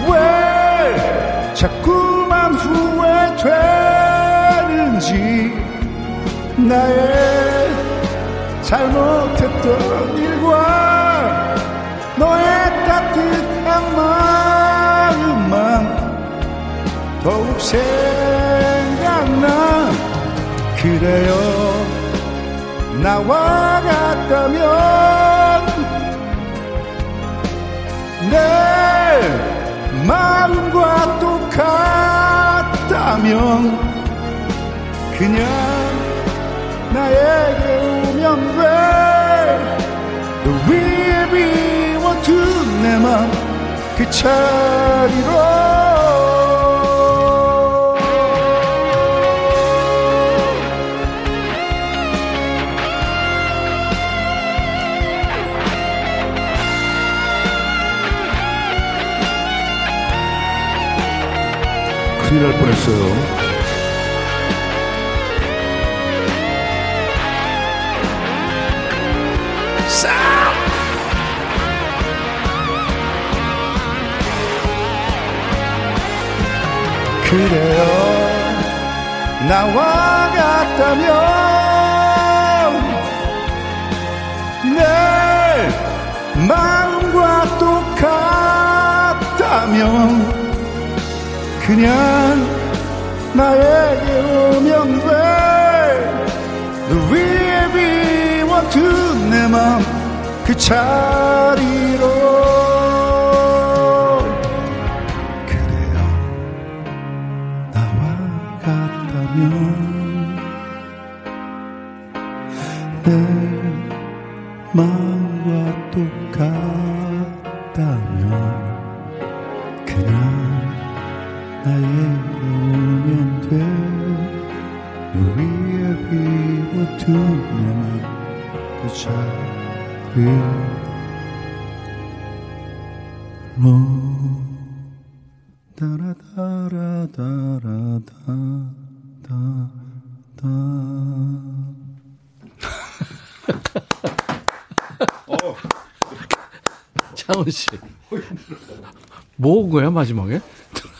Speaker 6: 왜 자꾸만 후회되는지 나의 잘못했던 일과 너의 따뜻한 마음만 더욱 생각나 그래요. 나와 같다면 내 마음과 똑같다면 그냥 나에게 위에 비워둔 내맘그 자리로 큰일 날 뻔했어요. 그래요. 나와 같다면 내 마음과 똑같다면 그냥 나에게 오면 돼. 위에 비워둔 내맘 그 자리로 자리로 따라다라다다다
Speaker 1: 창훈 씨. 뭐 온 거야, 마지막에?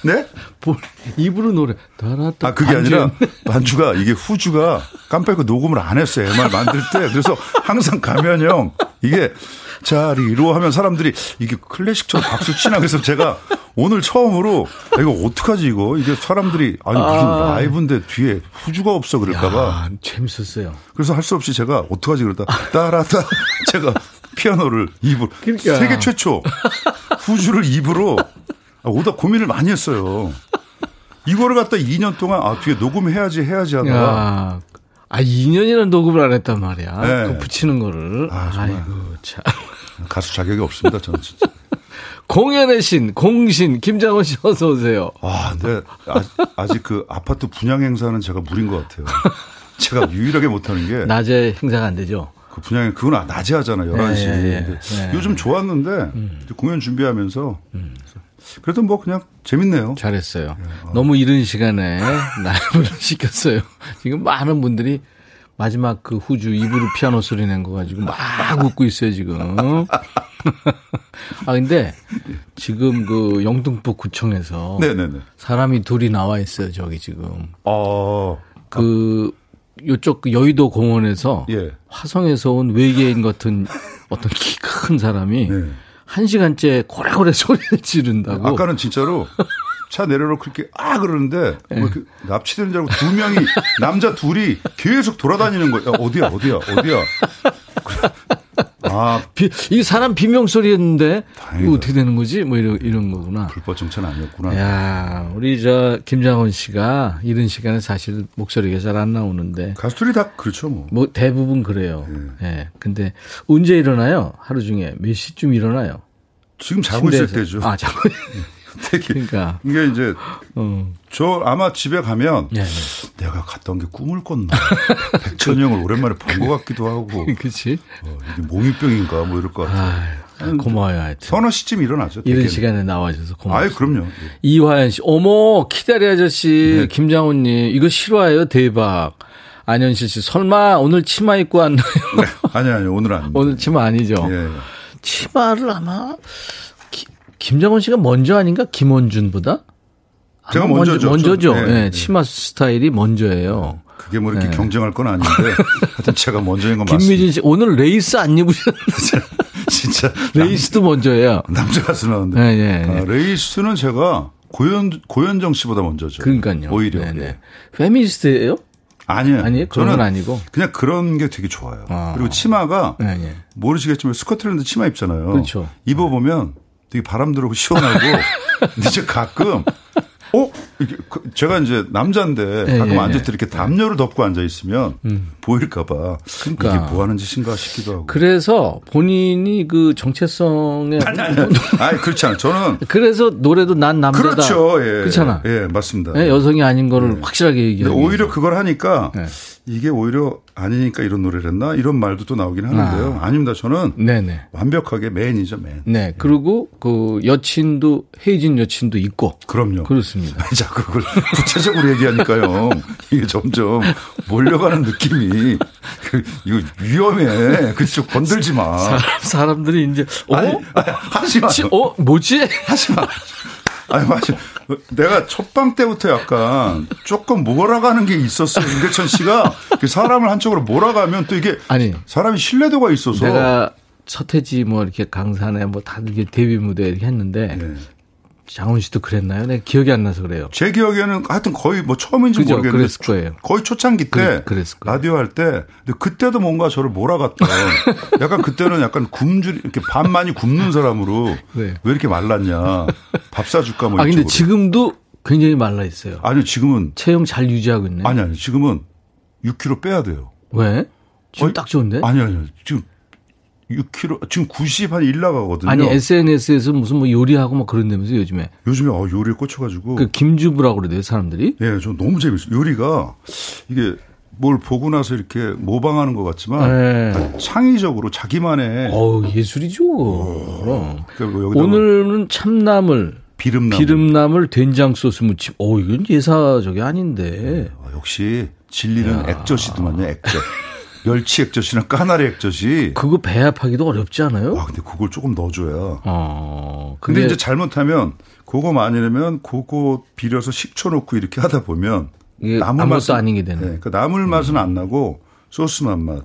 Speaker 6: 네?
Speaker 1: 볼, 입으로 노래. 따라따.
Speaker 6: 아, 그게 아니라 반주가 이게 후주가 깜빡이 녹음을 안 했어요. MR 만들 때. 그래서 항상 가면 형 이게 자리로 하면 사람들이 이게 클래식처럼 박수 치나 그래서 제가 오늘 처음으로 야, 이거 어떡하지 이거 이게 사람들이 아니 무슨
Speaker 1: 아.
Speaker 6: 라이브인데 뒤에 후주가 없어 그럴까봐
Speaker 1: 야, 재밌었어요.
Speaker 6: 그래서 할 수 없이 제가 어떡하지 그러다 따라따 제가 피아노를 입으로
Speaker 1: 그러니까.
Speaker 6: 세계 최초 후주를 입으로 아, 오다 고민을 많이 했어요. 이거를 갖다 2년 동안 아 뒤에 녹음해야지 해야지 하다가
Speaker 1: 야, 아, 2년이나 녹음을 안 했단 말이야.
Speaker 6: 네.
Speaker 1: 그 붙이는 거를.
Speaker 6: 아,
Speaker 1: 아. 이고 참.
Speaker 6: 가수 자격이 없습니다 저는 진짜.
Speaker 1: 공연의 신, 공신, 김장원 씨 어서 오세요.
Speaker 6: 와, 근데 아직, 아직 그 아파트 분양 행사는 제가 무린 것 같아요. 제가 유일하게 못하는 게
Speaker 1: 낮에 행사가 안 되죠.
Speaker 6: 그 분양 그건 낮에 하잖아요. 11시.
Speaker 1: 네, 네,
Speaker 6: 근데
Speaker 1: 네.
Speaker 6: 요즘 좋았는데 이제 공연 준비하면서 그래도 뭐 그냥 재밌네요.
Speaker 1: 잘했어요. 너무 이른 시간에 라이브를 시켰어요. 지금 많은 분들이 마지막 그 후주 입으로 피아노 소리 낸 거 가지고 막 웃고 있어요, 지금. 아, 근데 지금 그 영등포 구청에서
Speaker 6: 네네네.
Speaker 1: 사람이 둘이 나와 있어요, 저기 지금.
Speaker 6: 어,
Speaker 1: 그 요쪽 그 여의도 공원에서
Speaker 6: 예.
Speaker 1: 화성에서 온 외계인 같은 어떤 키 큰 사람이
Speaker 6: 네.
Speaker 1: 한 시간째 고래고래 소리를 지른다고.
Speaker 6: 아까는 진짜로 차 내려놓고 그렇게 아 그러는데
Speaker 1: 네.
Speaker 6: 뭐 납치되는 줄 알고 두 명이 남자 둘이 계속 돌아다니는 거야. 야, 어디야 어디야 어디야. 아
Speaker 1: 비- 이 사람 비명 소리였는데
Speaker 6: 다행이다.
Speaker 1: 이거 어떻게 되는 거지? 뭐 이런 이런 거구나.
Speaker 6: 불법 정차는 아니었구나.
Speaker 1: 야, 우리 저 김장원 씨가 이런 시간에 사실 목소리가 잘 안 나오는데
Speaker 6: 가수들이 다 그렇죠 뭐.
Speaker 1: 뭐 대부분 그래요. 예.
Speaker 6: 네.
Speaker 1: 근데 언제 일어나요? 하루 중에 몇 시쯤 일어나요?
Speaker 6: 지금 자고 있을
Speaker 1: 침대에서.
Speaker 6: 때죠.
Speaker 1: 아, 자고.
Speaker 6: 되게
Speaker 1: 그러니까.
Speaker 6: 이게 이제
Speaker 1: 어.
Speaker 6: 저 아마 집에 가면
Speaker 1: 네, 네.
Speaker 6: 내가 갔다 온 게 꿈을 꿨나 백천이 형을 오랜만에 본 것 같기도 하고
Speaker 1: 그렇지.
Speaker 6: 어, 이게 몽유병인가 뭐 이럴 것 같아요.
Speaker 1: 아, 고마워요, 하여튼.
Speaker 6: 서너 시쯤 일어나죠.
Speaker 1: 이런. 시간에 나와줘서 고마워요.
Speaker 6: 아이 그럼요. 예.
Speaker 1: 이화연 씨, 어머, 키다리 아저씨,
Speaker 6: 네.
Speaker 1: 김장훈님, 이거 실화예요, 대박. 안현실 씨, 설마 오늘 치마 입고 왔나요?
Speaker 6: 아니 아니 오늘 아닙니다.
Speaker 1: 오늘 치마 아니죠?
Speaker 6: 예.
Speaker 1: 치마를 아마, 기- 김장훈 씨가 먼저 아닌가? 김원준보다?
Speaker 6: 제가 먼저죠.
Speaker 1: 먼저, 죠
Speaker 6: 좀, 네,
Speaker 1: 예,
Speaker 6: 네.
Speaker 1: 치마 스타일이 먼저예요.
Speaker 6: 그게 뭐 이렇게
Speaker 1: 네.
Speaker 6: 경쟁할 건 아닌데 하여튼 제가 먼저인 건 맞습니다.
Speaker 1: 김미진 씨, 오늘 레이스 안 입으셨는데?
Speaker 6: 진짜
Speaker 1: 레이스도 먼저예요.
Speaker 6: 남자 가수 나오는데
Speaker 1: 네, 네, 네.
Speaker 6: 아, 레이스는 제가 고현 고현정 씨보다 먼저죠.
Speaker 1: 그러니까요.
Speaker 6: 오히려
Speaker 1: 네네.
Speaker 6: 예.
Speaker 1: 페미니스트예요?
Speaker 6: 아니에요.
Speaker 1: 아니에요? 그런
Speaker 6: 저는
Speaker 1: 건 아니고.
Speaker 6: 그냥 그런 게 되게 좋아요.
Speaker 1: 아.
Speaker 6: 그리고 치마가
Speaker 1: 네, 네.
Speaker 6: 모르시겠지만 스코틀랜드 치마 입잖아요.
Speaker 1: 그렇죠.
Speaker 6: 입어보면 되게 바람 들어오고 시원하고 근데 저 가끔 어? 그- 제가 이제 남자인데
Speaker 1: 예,
Speaker 6: 가끔
Speaker 1: 예,
Speaker 6: 앉을
Speaker 1: 예.
Speaker 6: 때 이렇게 담요를 덮고 앉아 있으면 보일까봐
Speaker 1: 그러니까.
Speaker 6: 이게 뭐 하는 짓인가 싶기도 하고.
Speaker 1: 그래서 본인이 그 정체성에
Speaker 6: 아니 아니 아니 그렇지 않아. 저는
Speaker 1: 그래서 노래도 난 남자다.
Speaker 6: 그렇죠. 예.
Speaker 1: 그렇잖아.
Speaker 6: 예, 맞습니다.
Speaker 1: 예, 여성이 아닌 거를 확실하게
Speaker 6: 근데
Speaker 1: 얘기하고.
Speaker 6: 오히려 그걸 하니까
Speaker 1: 네.
Speaker 6: 이게 오히려 아니니까 이런 노래를 했나 이런 말도 또 나오긴 하는데요. 아. 닙니다 저는
Speaker 1: 네네.
Speaker 6: 완벽하게 맨이죠 맨.
Speaker 1: 네. 그리고 그 여친도 헤이진 여친도 있고.
Speaker 6: 그럼요.
Speaker 1: 그렇습니다.
Speaker 6: 아니, 자꾸 그걸 구체적으로 얘기하니까요. 이게 점점 몰려가는 느낌이 그, 이거 위험해. 그쪽 건들지 마.
Speaker 1: 사람, 사람들이 이제 어?
Speaker 6: 아니, 아니, 하지 마.
Speaker 1: 치- 어? 뭐지?
Speaker 6: 하지 마. 아니, 맞아. 내가 첫방 때부터 약간 조금 몰아가는 게 있었어요. 임대천 씨가 그 사람을 한쪽으로 몰아가면 또 이게
Speaker 1: 아니.
Speaker 6: 사람이 신뢰도가 있어서.
Speaker 1: 내가 서태지 뭐 이렇게 강산에 뭐 다들 이렇게 데뷔 무대 이렇게 했는데
Speaker 6: 네.
Speaker 1: 장훈 씨도 그랬나요? 내가 기억이 안 나서 그래요.
Speaker 6: 제 기억에는 하여튼 거의 뭐 처음인지
Speaker 1: 그죠,
Speaker 6: 모르겠는데
Speaker 1: 그랬을 거예요.
Speaker 6: 거의 초창기 때
Speaker 1: 그래.
Speaker 6: 라디오 할 때 근데 그때도 뭔가 저를 몰아갔던 약간 그때는 약간 굶줄 이렇게 밥 많이 굶는 사람으로
Speaker 1: 네.
Speaker 6: 왜 이렇게 말랐냐 밥 사줄까 뭐
Speaker 1: 아 근데. 지금도 굉장히 말라 있어요.
Speaker 6: 아니요 지금은
Speaker 1: 체형 잘 유지하고 있네.
Speaker 6: 아니 아니 지금은 6kg 빼야 돼요.
Speaker 1: 왜? 지금
Speaker 6: 어이,
Speaker 1: 딱 좋은데?
Speaker 6: 아니 아니요 지금 6kg 지금 90 한 1 나가거든요.
Speaker 1: 아니 SNS에서 무슨 뭐 요리하고 막 그런다면서 요즘에
Speaker 6: 요즘에 어, 요리에 꽂혀가지고
Speaker 1: 그 김주부라고 그러대요 사람들이.
Speaker 6: 예, 저 너무 재밌어요. 요리가 이게 뭘 보고 나서 이렇게 모방하는 것 같지만
Speaker 1: 네.
Speaker 6: 다 창의적으로 자기만의
Speaker 1: 어우, 예술이죠. 그럼.
Speaker 6: 그러니까 뭐
Speaker 1: 오늘은 참나물,
Speaker 6: 비름나무.
Speaker 1: 비름나물 된장 소스 무침. 어, 이건 예사적이 아닌데.
Speaker 6: 아, 역시 진리는 액젓이더만요, 액젓. 멸치 액젓이나 까나리 액젓이.
Speaker 1: 그거 배합하기도 어렵지 않아요?
Speaker 6: 와, 근데 그걸 조금 넣어줘야.
Speaker 1: 어.
Speaker 6: 근데 이제 잘못하면 그거 많이 넣으면 그거 비려서 식초 넣고 이렇게 하다 보면 나물
Speaker 1: 아무것도
Speaker 6: 맛은
Speaker 1: 아니게 되는.
Speaker 6: 네, 그 나물 맛은 안 나고 소스 맛 맛.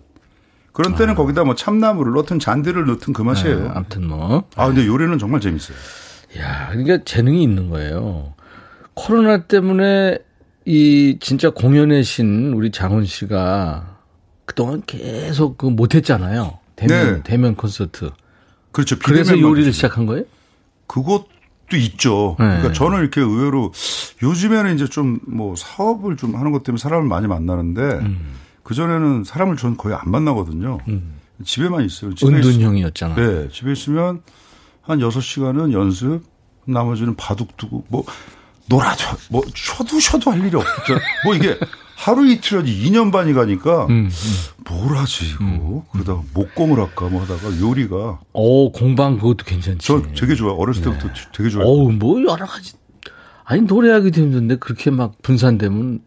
Speaker 6: 그런 때는 거기다 뭐 참나물을 넣든 잔디를 넣든 그 맛이에요.
Speaker 1: 네, 아무튼 뭐.
Speaker 6: 아 근데 요리는 정말 재밌어요.
Speaker 1: 야, 그러니까 재능이 있는 거예요. 코로나 때문에 이 진짜 공연의 신 우리 장훈 씨가 그동안 계속 그 못했잖아요. 대면
Speaker 6: 네.
Speaker 1: 대면 콘서트.
Speaker 6: 그렇죠.
Speaker 1: 그래서 요리를. 시작한 거예요?
Speaker 6: 그것 도 있죠.
Speaker 1: 네.
Speaker 6: 그러니까 저는 이렇게 의외로 요즘에는 이제 좀 뭐 사업을 좀 하는 것 때문에 사람을 많이 만나는데
Speaker 1: 음.
Speaker 6: 그 전에는 사람을 저는 거의 안 만나거든요. 집에만 있어요. 집에 있-
Speaker 1: 은둔형이었잖아.
Speaker 6: 네, 집에 있으면 한 6시간은 연습, 나머지는 바둑 두고 뭐 놀아도 뭐 쉬어도 쉬어도 할 일이 없죠. 뭐 이게 하루 이틀이지 2년 반이 가니까
Speaker 1: 음,
Speaker 6: 뭘 하지 이거 그러다가 목공을 할까 뭐 하다가 요리가
Speaker 1: 어, 공방 그것도 괜찮지.
Speaker 6: 저 되게 좋아 어렸을 때부터 되게 좋아요.
Speaker 1: 어우, 뭐 여러 가지. 아니, 노래하기도 힘든데 그렇게 막 분산되면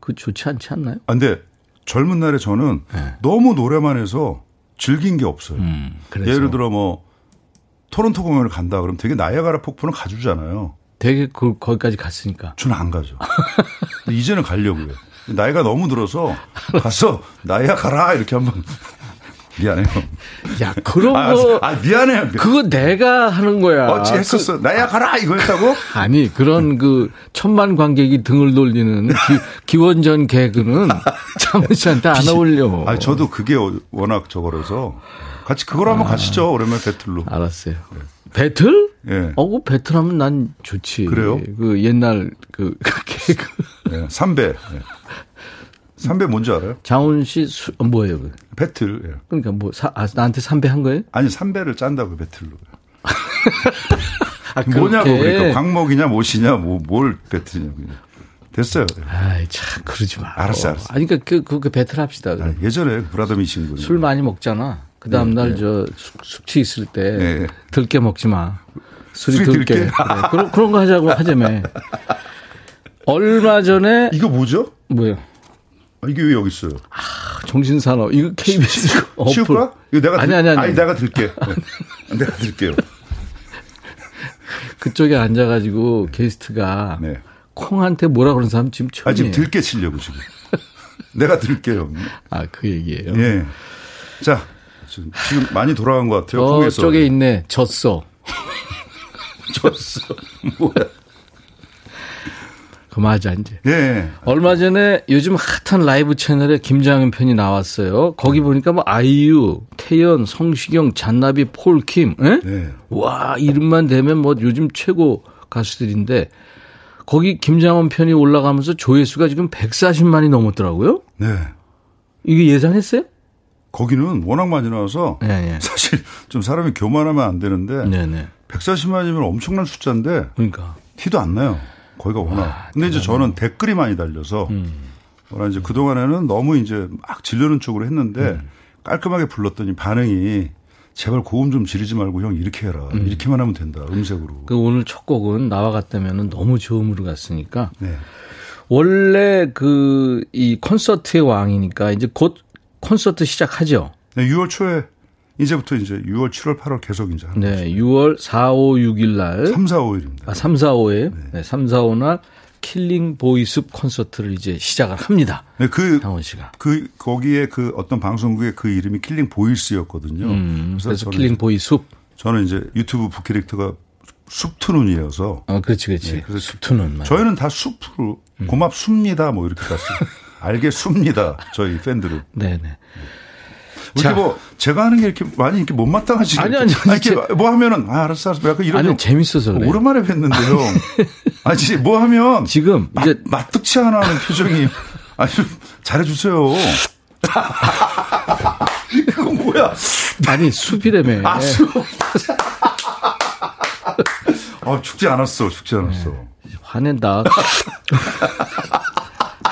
Speaker 1: 그 좋지 않지 않나요?
Speaker 6: 아, 근데 젊은 날에 저는 너무 노래만 해서 즐긴 게 없어요.
Speaker 1: 네. 음, 그래서
Speaker 6: 예를 들어 뭐 토론토 공연을 간다 그러면 되게 나이아가라 폭포는 가주잖아요.
Speaker 1: 되게 그 거기까지 갔으니까.
Speaker 6: 저는 안 가죠. 이제는 가려고요. 나이가 너무 들어서 가서 나이야 가라 이렇게 한번 미안해요.
Speaker 1: 야, 그런
Speaker 6: 아,
Speaker 1: 거
Speaker 6: 아, 미안해요.
Speaker 1: 그거 내가 하는 거야.
Speaker 6: 어찌 했었어. 나이야 가라 이거 했다고?
Speaker 1: 그, 아니 그런 그 천만 관객이 등을 돌리는 기, 원전 개그는 장훈 씨한테 안 어울려.
Speaker 6: 아, 저도 그게 워낙 저거라서 같이 그걸 한번 가시죠. 오랜만에 배틀로.
Speaker 1: 알았어요. 배틀?
Speaker 6: 예.
Speaker 1: 어, 그 배틀하면 난 좋지.
Speaker 6: 그래요?
Speaker 1: 그 옛날 그 개그.
Speaker 6: 예. 삼배. 예. 삼배 뭔지 알아요?
Speaker 1: 장훈 씨 수, 어, 뭐예요? 그?
Speaker 6: 배틀. 예.
Speaker 1: 그러니까 뭐 사, 아, 나한테 삼배 한 거예요?
Speaker 6: 아니 삼배를 짠다고 배틀로.
Speaker 1: 아,
Speaker 6: 뭐냐고. 그러니까 광목이냐 못이냐 뭐 뭘 배틀이냐 그냥. 됐어요.
Speaker 1: 아이 참 그러지 마.
Speaker 6: 알았어, 알았어.
Speaker 1: 아니 그러니까 그, 그, 그 배틀 합시다.
Speaker 6: 아, 예전에 브라더미 친구.
Speaker 1: 술 많이 먹잖아. 그 다음 날저 숙취 있을 때
Speaker 6: 네.
Speaker 1: 들깨 먹지 마. 술이. 들깨? 그래. 그런 그런 거 하자고 하자며. 얼마 전에
Speaker 6: 이거 뭐죠?
Speaker 1: 뭐요?
Speaker 6: 아, 이게 왜 여기 있어요?
Speaker 1: 정신산업 이거 KBS.
Speaker 6: 치울까? 이거 내가
Speaker 1: 아니
Speaker 6: 들-
Speaker 1: 아니 아니.
Speaker 6: 아니 내가 들게. 네. 내가 들게요.
Speaker 1: 그쪽에 앉아가지고 게스트가
Speaker 6: 네.
Speaker 1: 콩한테 뭐라 그러는 사람 지금 처음이에요.
Speaker 6: 아 지금 들게 치려고 지금. 내가 들게요.
Speaker 1: 아, 그 얘기예요.
Speaker 6: 예. 자 지금, 지금 많이 돌아간 것 같아요.
Speaker 1: 어. 저쪽에 있네. 졌어.
Speaker 6: 졌어. 뭐야?
Speaker 1: 그만하자 이제.
Speaker 6: 예.
Speaker 1: 얼마 전에 요즘 핫한 라이브 채널에 김장현 편이 나왔어요. 거기 보니까 뭐 아이유, 태연, 성시경, 잔나비, 폴킴, 예?
Speaker 6: 네.
Speaker 1: 와 이름만 대면 뭐 요즘 최고 가수들인데 거기 김장원 편이 올라가면서 조회수가 지금 140만이 넘었더라고요.
Speaker 6: 네.
Speaker 1: 이게 예상했어요?
Speaker 6: 거기는 워낙 많이 나와서
Speaker 1: 네, 네.
Speaker 6: 사실 좀 사람이 교만하면 안 되는데
Speaker 1: 네네.
Speaker 6: 140만이면 엄청난 숫자인데
Speaker 1: 그러니까
Speaker 6: 티도 안 나요. 거기가 워낙. 근데 이제 저는 댓글이 많이 달려서 워낙 이제 그 동안에는 너무 이제 막 지르는 쪽으로 했는데 깔끔하게 불렀더니 반응이 제발 고음 좀 지르지 말고 형 이렇게 해라. 이렇게만 하면 된다. 음색으로.
Speaker 1: 그 오늘 첫 곡은 나와 같다면은 너무 저음으로 갔으니까
Speaker 6: 네.
Speaker 1: 원래 그 이 콘서트의 왕이니까 이제 곧 콘서트 시작하죠.
Speaker 6: 네, 6월 초에 이제부터 이제 6월, 7월, 8월 계속 이제 하는 거죠.
Speaker 1: 네, 6월 4, 5, 6일 날
Speaker 6: 3, 4, 5일입니다.
Speaker 1: 아, 3, 4, 5에 네. 3, 4, 5날 Killing 보이숲 콘서트를 이제 시작을 합니다.
Speaker 6: 네, 그,
Speaker 1: 강원 씨가.
Speaker 6: 그, 거기에 그 어떤 방송국의 그 이름이 Killing Voice였거든요.
Speaker 1: 음, 그래서
Speaker 6: 저는, Killing
Speaker 1: 보이숲.
Speaker 6: 저는 이제 유튜브 부캐릭터가 숲투눈이어서
Speaker 1: 어, 그렇지, 그렇지.
Speaker 6: 네, 그래서
Speaker 1: 숲투는 말.
Speaker 6: 저희는 다 숲으로
Speaker 1: 음.
Speaker 6: 고맙습니다 뭐 이렇게 갔어요. 알겠습니다. 저희 팬들은.
Speaker 1: 네, 네.
Speaker 6: 이렇게
Speaker 1: 자.
Speaker 6: 뭐 제가 하는 게 이렇게 많이 이렇게 못마땅하지.
Speaker 1: 아니, 아니, 아니,
Speaker 6: 이렇게 뭐 하면은 아 알았어 알았어. 약간 이런
Speaker 1: 아니, 재밌어서 그래.
Speaker 6: 오랜만에 뵀는데요. 아니 뭐 하면
Speaker 1: 지금
Speaker 6: 마,
Speaker 1: 이제
Speaker 6: 마뜩치 않아 하는 표정이 아니 좀 잘해 주세요. 이거 뭐야?
Speaker 1: 아니 숲이라며.
Speaker 6: 아, 수. 아, 죽지 않았어. 죽지 않았어.
Speaker 1: 화낸다.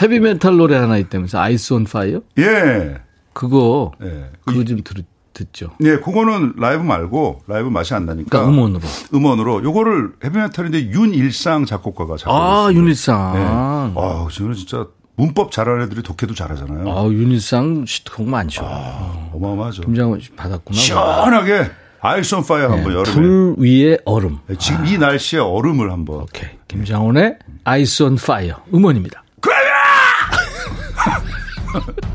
Speaker 1: 헤비메탈 노래 하나 있다면서 Ice on Fire?
Speaker 6: 예.
Speaker 1: 그거
Speaker 6: 예.
Speaker 1: 그거 좀 들, 듣죠.
Speaker 6: 네, 그거는 라이브 말고 라이브 맛이 안 나니까
Speaker 1: 그러니까 음원으로.
Speaker 6: 음원으로 요거를 헤비메탈인데 윤일상 작곡가가 작곡했어요.
Speaker 1: 아 윤일상.
Speaker 6: 네. 아, 저는 진짜 문법 잘하는 애들이 독해도 잘하잖아요.
Speaker 1: 아 윤일상 히트곡 많죠.
Speaker 6: 어마어마하죠.
Speaker 1: 김장훈 씨 받았구나.
Speaker 6: 시원하게 Ice on Fire 한번 여름에
Speaker 1: 네, 불 위에 얼음.
Speaker 6: 네, 지금 이 날씨에 얼음을 한번
Speaker 1: 오케이. 김장훈의 Ice on Fire 음원입니다.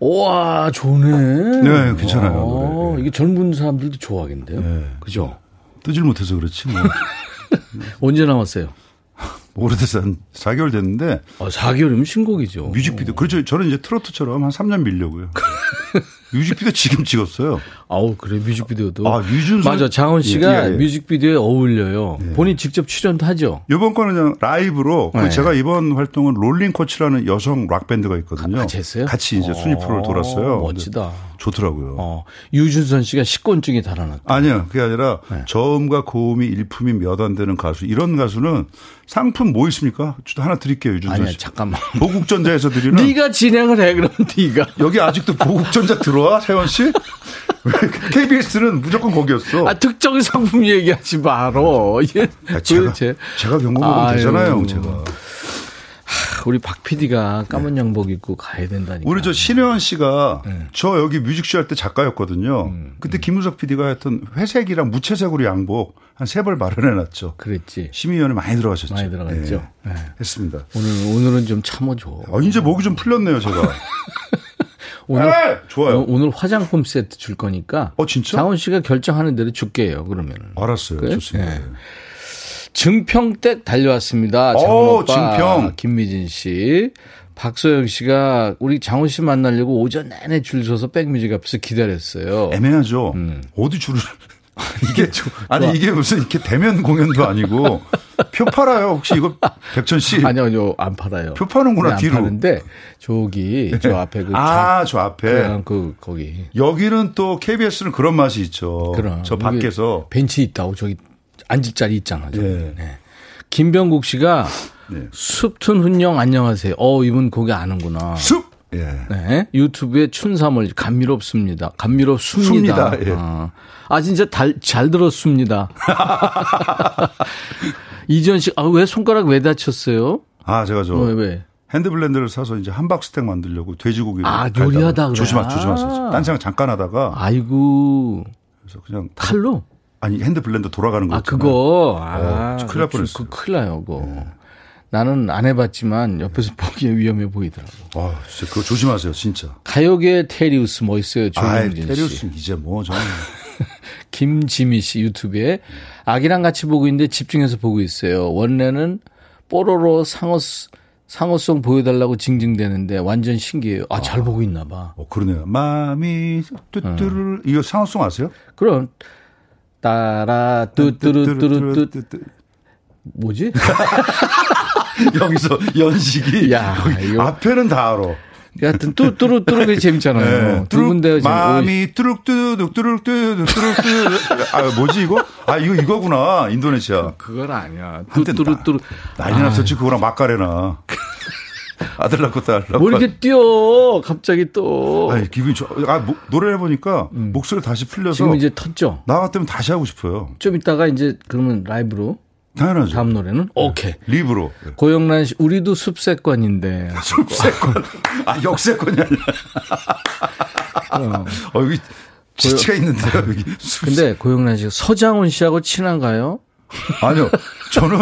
Speaker 1: 우와, 좋네.
Speaker 6: 네, 괜찮아요,
Speaker 1: 어,
Speaker 6: 노래.
Speaker 1: 이게 젊은 사람들도 좋아하겠는데요.
Speaker 6: 네.
Speaker 1: 그죠?
Speaker 6: 뜨질 못해서 그렇지 뭐.
Speaker 1: 언제 나왔어요?
Speaker 6: 오래돼서 한 4개월 됐는데
Speaker 1: 어, 4개월이면 신곡이죠.
Speaker 6: 뮤직비디오 그렇죠. 저는 이제 트로트처럼 한 3년 밀려고요. 뮤직비디오 지금 찍었어요.
Speaker 1: 아우, 그래, 뮤직비디오도.
Speaker 6: 아, 유준선-
Speaker 1: 맞아, 장훈 씨가
Speaker 6: 예, 예, 예.
Speaker 1: 뮤직비디오에 어울려요. 본인 직접 출연도 하죠.
Speaker 6: 이번 거는 그냥 라이브로 그
Speaker 1: 네.
Speaker 6: 제가 이번 활동은 Rolling Quartz라는 여성 락 밴드가 있거든요.
Speaker 1: 같이 했어요?
Speaker 6: 같이 이제 순위 프로를 돌았어요.
Speaker 1: 멋지다.
Speaker 6: 좋더라고요.
Speaker 1: 어, 유준선 씨가 식곤증이 달아났다.
Speaker 6: 아니요, 그게 아니라
Speaker 1: 네.
Speaker 6: 저음과 고음이 일품이 몇 안 되는 가수 이런 가수는 상품 뭐 있습니까? 저 하나 드릴게요, 유준선
Speaker 1: 아니야,
Speaker 6: 씨.
Speaker 1: 잠깐만.
Speaker 6: 보국전자에서 드리는
Speaker 1: 네가 진행을 해, 그럼 네가.
Speaker 6: 여기 아직도 보국전자 들어와, 세원 씨? 왜 KBS는 무조건 거기였어.
Speaker 1: 아, 특정 상품 얘기하지 말어. 이게
Speaker 6: 아, 제가. 제가 경고
Speaker 1: 아유.
Speaker 6: 되잖아요, 제가.
Speaker 1: 우리 박 PD가 까만 양복 입고 가야 된다니까.
Speaker 6: 우리 저 신혜원 씨가
Speaker 1: 네.
Speaker 6: 저 여기 뮤직쇼 할 때 작가였거든요.
Speaker 1: 음,
Speaker 6: 그때 김우석 PD가 했던 회색이랑 무채색으로 양복 한 세 벌 마련해놨죠.
Speaker 1: 그랬지.
Speaker 6: 심의위원회 많이 들어가셨죠.
Speaker 1: 많이 들어갔죠.
Speaker 6: 네,
Speaker 1: 네.
Speaker 6: 했습니다.
Speaker 1: 오늘 오늘은 좀 참아줘.
Speaker 6: 어, 이제 목이 좀 풀렸네요, 제가.
Speaker 1: 오늘
Speaker 6: 네, 좋아요.
Speaker 1: 어, 오늘 화장품 세트 줄 거니까.
Speaker 6: 어, 진짜?
Speaker 1: 장원 씨가 결정하는 대로 줄게요. 그러면은.
Speaker 6: 알았어요.
Speaker 1: 그래?
Speaker 6: 좋습니다.
Speaker 1: 네. 증평댁 달려왔습니다.
Speaker 6: 오,
Speaker 1: 장원 오빠,
Speaker 6: 증평.
Speaker 1: 김미진 씨. 박소영 씨가 우리 장원 씨 만나려고 오전 내내 줄 서서 백뮤직 앞에서 기다렸어요.
Speaker 6: 애매하죠.
Speaker 1: 음.
Speaker 6: 어디 줄을. 이게, 아니, 이게 무슨 이렇게 대면 공연도 아니고. 표 팔아요. 혹시 이거 백천 씨.
Speaker 1: 아니요, 아니요, 안 팔아요.
Speaker 6: 표 파는구나,
Speaker 1: 네, 안
Speaker 6: 뒤로.
Speaker 1: 파는데 저기 저 앞에 그
Speaker 6: 아, 저 앞에.
Speaker 1: 그 거기
Speaker 6: 여기는 또 KBS는 그런 맛이 있죠.
Speaker 1: 그럼
Speaker 6: 저 밖에서.
Speaker 1: 벤치 있다고 저기 앉을 자리 있잖아. 저기.
Speaker 6: 예.
Speaker 1: 네. 김병국 씨가
Speaker 6: 네.
Speaker 1: 숲튼 훈영 안녕하세요. 어 이분 거기 아는구나.
Speaker 6: 숲! 예.
Speaker 1: 네. 유튜브에 춘삼을 감미롭습니다. 감미롭습니다.
Speaker 6: 습니다. 예.
Speaker 1: 아, 아, 진짜 달, 잘 들었습니다. 이지연 씨, 아, 왜 손가락 왜 다쳤어요?
Speaker 6: 아, 제가 저.
Speaker 1: 왜, 왜?
Speaker 6: hand blender를 사서 이제 함박 스텍 만들려고 돼지고기를
Speaker 1: 아, 요리하다.
Speaker 6: 조심하 조심하세요.
Speaker 1: 아.
Speaker 6: 딴 생각 잠깐 하다가
Speaker 1: 아이고,
Speaker 6: 그래서 그냥
Speaker 1: 칼로?
Speaker 6: 아니 hand blender 돌아가는 거
Speaker 1: 아. 그거. 아,
Speaker 6: 어, 큰일 날
Speaker 1: 그거
Speaker 6: 뻔했어요.
Speaker 1: 그 큰일 나요, 그거. 나는 안 해봤지만 옆에서 보기에 위험해 보이더라고.
Speaker 6: 아, 진짜 그거 조심하세요, 진짜.
Speaker 1: 가요계 테리우스 멋있어요,
Speaker 6: 아,
Speaker 1: 조영진 씨.
Speaker 6: 테리우스 이제 뭐 저는
Speaker 1: 김지미 씨 유튜브에 아기랑 같이 보고 있는데 집중해서 보고 있어요. 원래는 뽀로로 상어 상어송 보여달라고 징징대는데 완전 신기해요. 아잘 보고 있나 봐.
Speaker 6: 어 그러네요. 마미 뚜뚜루 이거 상어송 아세요?
Speaker 1: 그럼 따라 뚜뚜루뚜루뚜. 뭐지?
Speaker 6: 여기서 연식이
Speaker 1: 야, 이거-
Speaker 6: 앞에는 다 알아.
Speaker 1: 하여튼 뚜뚜루뚜루가 재밌잖아요. 두 군데
Speaker 6: 네. 마미 뚜룩뚜룩 뚜룩뚜룩 뚜룩뚜룩 아 뭐지 이거? 아 이거 이거구나 인도네시아.
Speaker 1: 그건 아니야.
Speaker 6: 한때
Speaker 1: 뚜뚜루뚜루
Speaker 6: 난리 났었지 그거랑 마카레나. 아들 낳고 딸 낳고.
Speaker 1: 뭐 이렇게 뛰어 갑자기 또
Speaker 6: 아 기분이 좋아. 아 목- 노래 해보니까 목소리 다시 풀려서
Speaker 1: 음. 지금 이제 텄죠.
Speaker 6: 나 같으면 다시 하고 싶어요.
Speaker 1: 좀 이따가 이제 그러면 라이브로
Speaker 6: 당연하죠.
Speaker 1: 다음 노래는 오케이.
Speaker 6: 립으로.
Speaker 1: 고영란 씨, 우리도 숲세권인데.
Speaker 6: 숲세권. 아 역세권이 아니라. 어 여기 지치가 있는데요 여기. 숲-
Speaker 1: 근데 고영란 씨가 서장훈 씨하고 친한가요?
Speaker 6: 아니요. 저는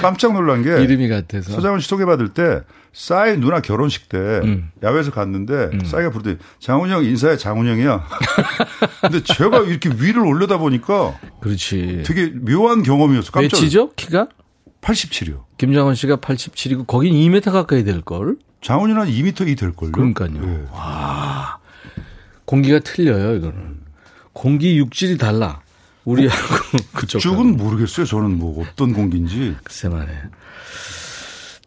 Speaker 6: 깜짝 놀란 게
Speaker 1: 이름이 같아서.
Speaker 6: 서장훈 씨 소개받을 때 싸이 누나 결혼식 때
Speaker 1: 음.
Speaker 6: 야외에서 갔는데 싸이가 부르더니 장훈이 형 인사해 장훈이 형이야. 근데 제가 이렇게 위를 올려다 보니까
Speaker 1: 그렇지.
Speaker 6: 되게 묘한 경험이었어. 깜짝
Speaker 1: 몇이죠? 키가?
Speaker 6: 87이요.
Speaker 1: 김장훈 씨가 87이고 거긴 2m 가까이 될 걸.
Speaker 6: 장훈이는 한 2m 이 될 걸요.
Speaker 1: 그러니까요.
Speaker 6: 예.
Speaker 1: 공기가 틀려요, 이거는. 공기 육질이 달라. 우리하고 그쪽.
Speaker 6: 쭉은 모르겠어요. 저는 뭐 어떤 공기인지.
Speaker 1: 글쎄 말해.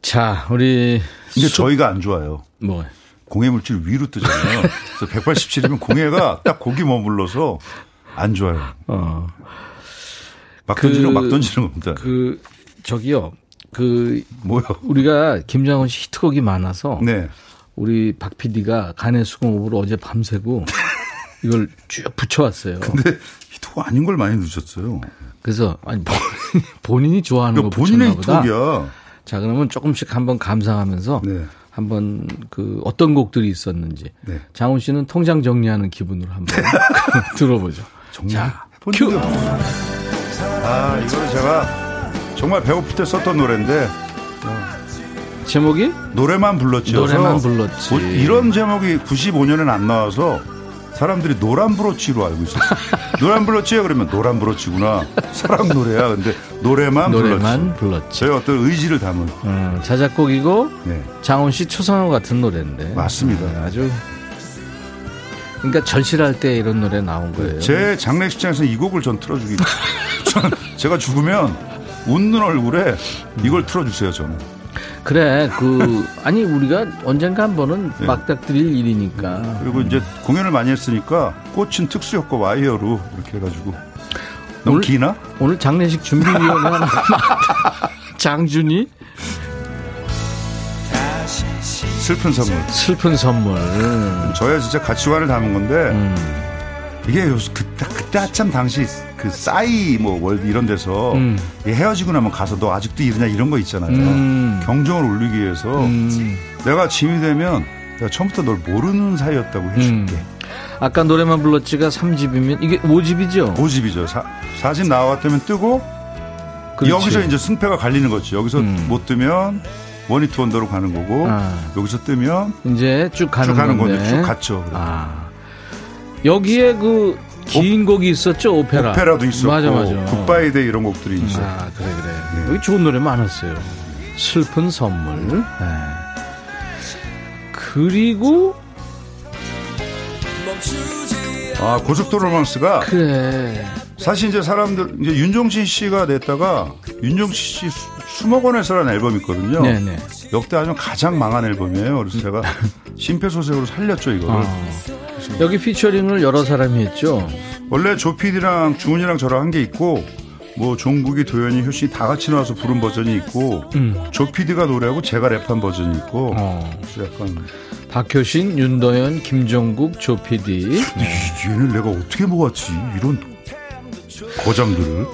Speaker 1: 자, 우리
Speaker 6: 근데 저희가 안 좋아요.
Speaker 1: 뭐
Speaker 6: 공해 물질 위로 뜨잖아요. 그래서 187이면 공해가 딱 거기 머물러서 안 좋아요.
Speaker 1: 어.
Speaker 6: 막 던지는
Speaker 1: 그-
Speaker 6: 거막 던지는 겁니다.
Speaker 1: 그 저기요. 그
Speaker 6: 뭐요?
Speaker 1: 우리가 김장훈 씨 히트곡이 많아서
Speaker 6: 네.
Speaker 1: 우리 박 PD가 간의 수공업으로 어제 밤새고 이걸 쭉 붙여왔어요.
Speaker 6: 근데 히트가 아닌 걸 많이 넣으셨어요.
Speaker 1: 그래서 아니 본인이, 좋아하는 거
Speaker 6: 그러니까 본인의
Speaker 1: 붙였나 보다.
Speaker 6: 히트곡이야.
Speaker 1: 자 그러면 조금씩 한번 감상하면서
Speaker 6: 네.
Speaker 1: 한번 그 어떤 곡들이 있었는지
Speaker 6: 네.
Speaker 1: 장훈 씨는 통장 정리하는 기분으로 한번 들어보죠.
Speaker 6: 정말
Speaker 1: 자, 큐.
Speaker 6: 아, 이거는 제가 정말 배고플 때 썼던 노래인데
Speaker 1: 제목이
Speaker 6: 노래만 불렀지요.
Speaker 1: 노래만 불렀지.
Speaker 6: 뭐 이런 제목이 95년엔 안 나와서 사람들이 노란 브로치로 알고 있었어요. 노란 브로치야 그러면 노란 브로치구나. 사랑 노래야. 근데 노래만,
Speaker 1: 노래만
Speaker 6: 불렀지.
Speaker 1: 불렀지.
Speaker 6: 저희 어떤 의지를 담은.
Speaker 1: 음, 자작곡이고
Speaker 6: 네.
Speaker 1: 장훈 씨 초상화 같은 노래인데
Speaker 6: 맞습니다.
Speaker 1: 네, 아주 그러니까 절실할 때 이런 노래 나온 거예요.
Speaker 6: 제 장례식장에서 이 곡을 전 틀어주기. 전 제가 죽으면 웃는 얼굴에 이걸 틀어주세요, 저는.
Speaker 1: 그래 그 아니 우리가 언젠가 한 번은
Speaker 6: 네.
Speaker 1: 막닥드릴 일이니까
Speaker 6: 그리고 이제 공연을 많이 했으니까 꽂힌 특수 효과 와이어로 이렇게 해가지고. 너무
Speaker 1: 오늘-
Speaker 6: 기나?
Speaker 1: 오늘 장례식 준비위원회 하나 장준이
Speaker 6: 슬픈 선물.
Speaker 1: 슬픈 선물
Speaker 6: 저야 진짜 가치관을 담은 건데
Speaker 1: 음,
Speaker 6: 이게 요새 그때 그때 한참 당시 그 싸이 뭐 월드 이런 데서
Speaker 1: 음.
Speaker 6: 이 헤어지고 나면 가서 너 아직도 이러냐 이런 거 있잖아요.
Speaker 1: 음.
Speaker 6: 경정을 올리기 위해서
Speaker 1: 음.
Speaker 6: 내가 짐이 되면 내가 처음부터 널 모르는 사이였다고 해줄게.
Speaker 1: 음. 아까 노래만 불렀지가 3집이면 이게 5집이죠
Speaker 6: 오집이죠. 사, 사진 나왔다면 뜨고 여기서 이제 승패가 갈리는 거지. 여기서
Speaker 1: 음.
Speaker 6: 못 뜨면 one-hit wonder로 가는 거고
Speaker 1: 아.
Speaker 6: 여기서 뜨면
Speaker 1: 이제 쭉 가는,
Speaker 6: 쭉 가는
Speaker 1: 건데
Speaker 6: 건데 쭉 갔죠. 그래.
Speaker 1: 아. 여기에 그 긴 곡이 있었죠 오페라.
Speaker 6: 오페라도 있었고
Speaker 1: 맞아 맞아.
Speaker 6: Goodbye Day 이런 곡들이 이제
Speaker 1: 아 그래 그래.
Speaker 6: 네.
Speaker 1: 여기 좋은 노래 많았어요. 슬픈 선물. 네. 그리고
Speaker 6: 아 고속도로 로망스가
Speaker 1: 그래.
Speaker 6: 사실 이제 사람들 이제 윤종신 씨가 냈다가 윤종신 씨 수- 수목원에서라는 앨범이 있거든요.
Speaker 1: 네네.
Speaker 6: 역대 아주 가장 망한 앨범이에요. 그래서 제가 심폐소생으로 살렸죠 이거를.
Speaker 1: 어. 여기 피처링을 여러 사람이 했죠.
Speaker 6: 원래 조피디랑 주은이랑 저랑 한 게 있고 뭐 종국이 도현이 효신이 다 같이 나와서 부른 버전이 있고
Speaker 1: 음.
Speaker 6: 조피디가 노래하고 제가 랩한 버전이 있고
Speaker 1: 어.
Speaker 6: 약간
Speaker 1: 박효신, 윤도현, 김종국, 조피디.
Speaker 6: 이- 얘는 내가 어떻게 모았지 이런 거장들을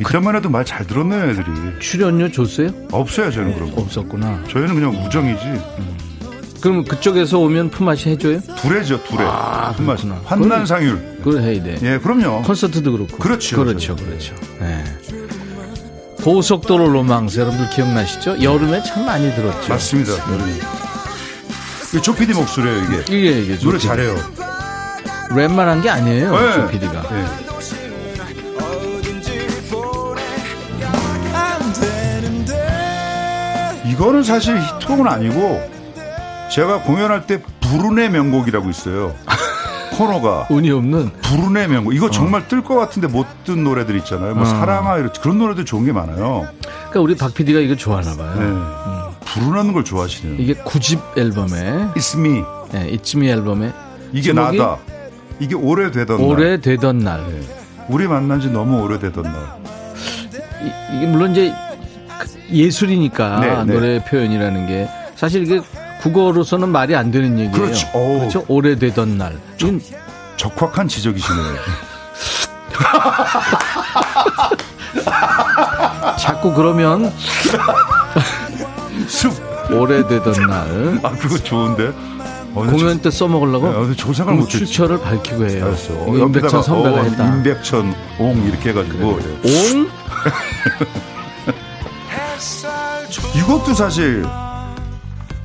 Speaker 6: 이때만 해도 말 잘 들었네 애들이
Speaker 1: 출연료 줬어요?
Speaker 6: 없어요 저는 그런 거
Speaker 1: 없었구나.
Speaker 6: 저희는 그냥 우정이지
Speaker 1: 그럼 그쪽에서 오면 품앗이 해줘요?
Speaker 6: 두레죠 두레
Speaker 1: 아, 그렇구나.
Speaker 6: 환난상율
Speaker 1: 그걸 해야 돼.
Speaker 6: 예 그럼요
Speaker 1: 콘서트도 그렇고.
Speaker 6: 그렇죠.
Speaker 1: 그렇죠. 그렇죠. 네. 고속도로 로망스 여러분들 기억나시죠? 여름에 참 많이 들었죠.
Speaker 6: 맞습니다 여러분 이 조피디 목소리예요 이게
Speaker 1: 이게 이게
Speaker 6: 노래
Speaker 1: 조피디.
Speaker 6: 잘해요
Speaker 1: 랩만 한 게 아니에요.
Speaker 6: 네.
Speaker 1: 조피디가.
Speaker 6: 예. 이거는 사실 히트곡은 아니고 제가 공연할 때 불운의 명곡이라고 있어요. 코너가
Speaker 1: 운이 없는
Speaker 6: 불운의 명곡. 이거 정말 뜰 것 같은데 못 뜬 노래들 있잖아요. 뭐
Speaker 1: 어.
Speaker 6: 사랑아 이런 그런 노래들 좋은 게 많아요.
Speaker 1: 그러니까 우리 박 PD가 이거 좋아하나 봐요.
Speaker 6: 네. 불운하는 걸 좋아하시네요.
Speaker 1: 이게 9집 앨범에
Speaker 6: It's me.
Speaker 1: 네, 이쯤이 앨범에
Speaker 6: 이게 나다. 이게 오래되던 날.
Speaker 1: 오래되던 날.
Speaker 6: 우리 만난 지 너무 오래되던 날.
Speaker 1: 이, 이게 물론 이제 그 예술이니까
Speaker 6: 네, 네.
Speaker 1: 노래 표현이라는 게 사실 이게 국어로서는 말이 안 되는 얘기예요.
Speaker 6: 그렇죠. 오.
Speaker 1: 그렇죠? 오래되던 날. 이건
Speaker 6: 적확한 지적이시네요.
Speaker 1: 자꾸 그러면
Speaker 6: 쑥.
Speaker 1: 오래되던 날
Speaker 6: 아 그거 좋은데. 어,
Speaker 1: 공연 때 써먹으려고
Speaker 6: 저- 어, 저 생각
Speaker 1: 그럼
Speaker 6: 못했지.
Speaker 1: 출처를 밝히고 해요.
Speaker 6: 알았어.
Speaker 1: 이거 임백천 선배가
Speaker 6: 어,
Speaker 1: 했다.
Speaker 6: 임백천 옹 이렇게 해가지고
Speaker 1: 옹?
Speaker 6: 이것도 사실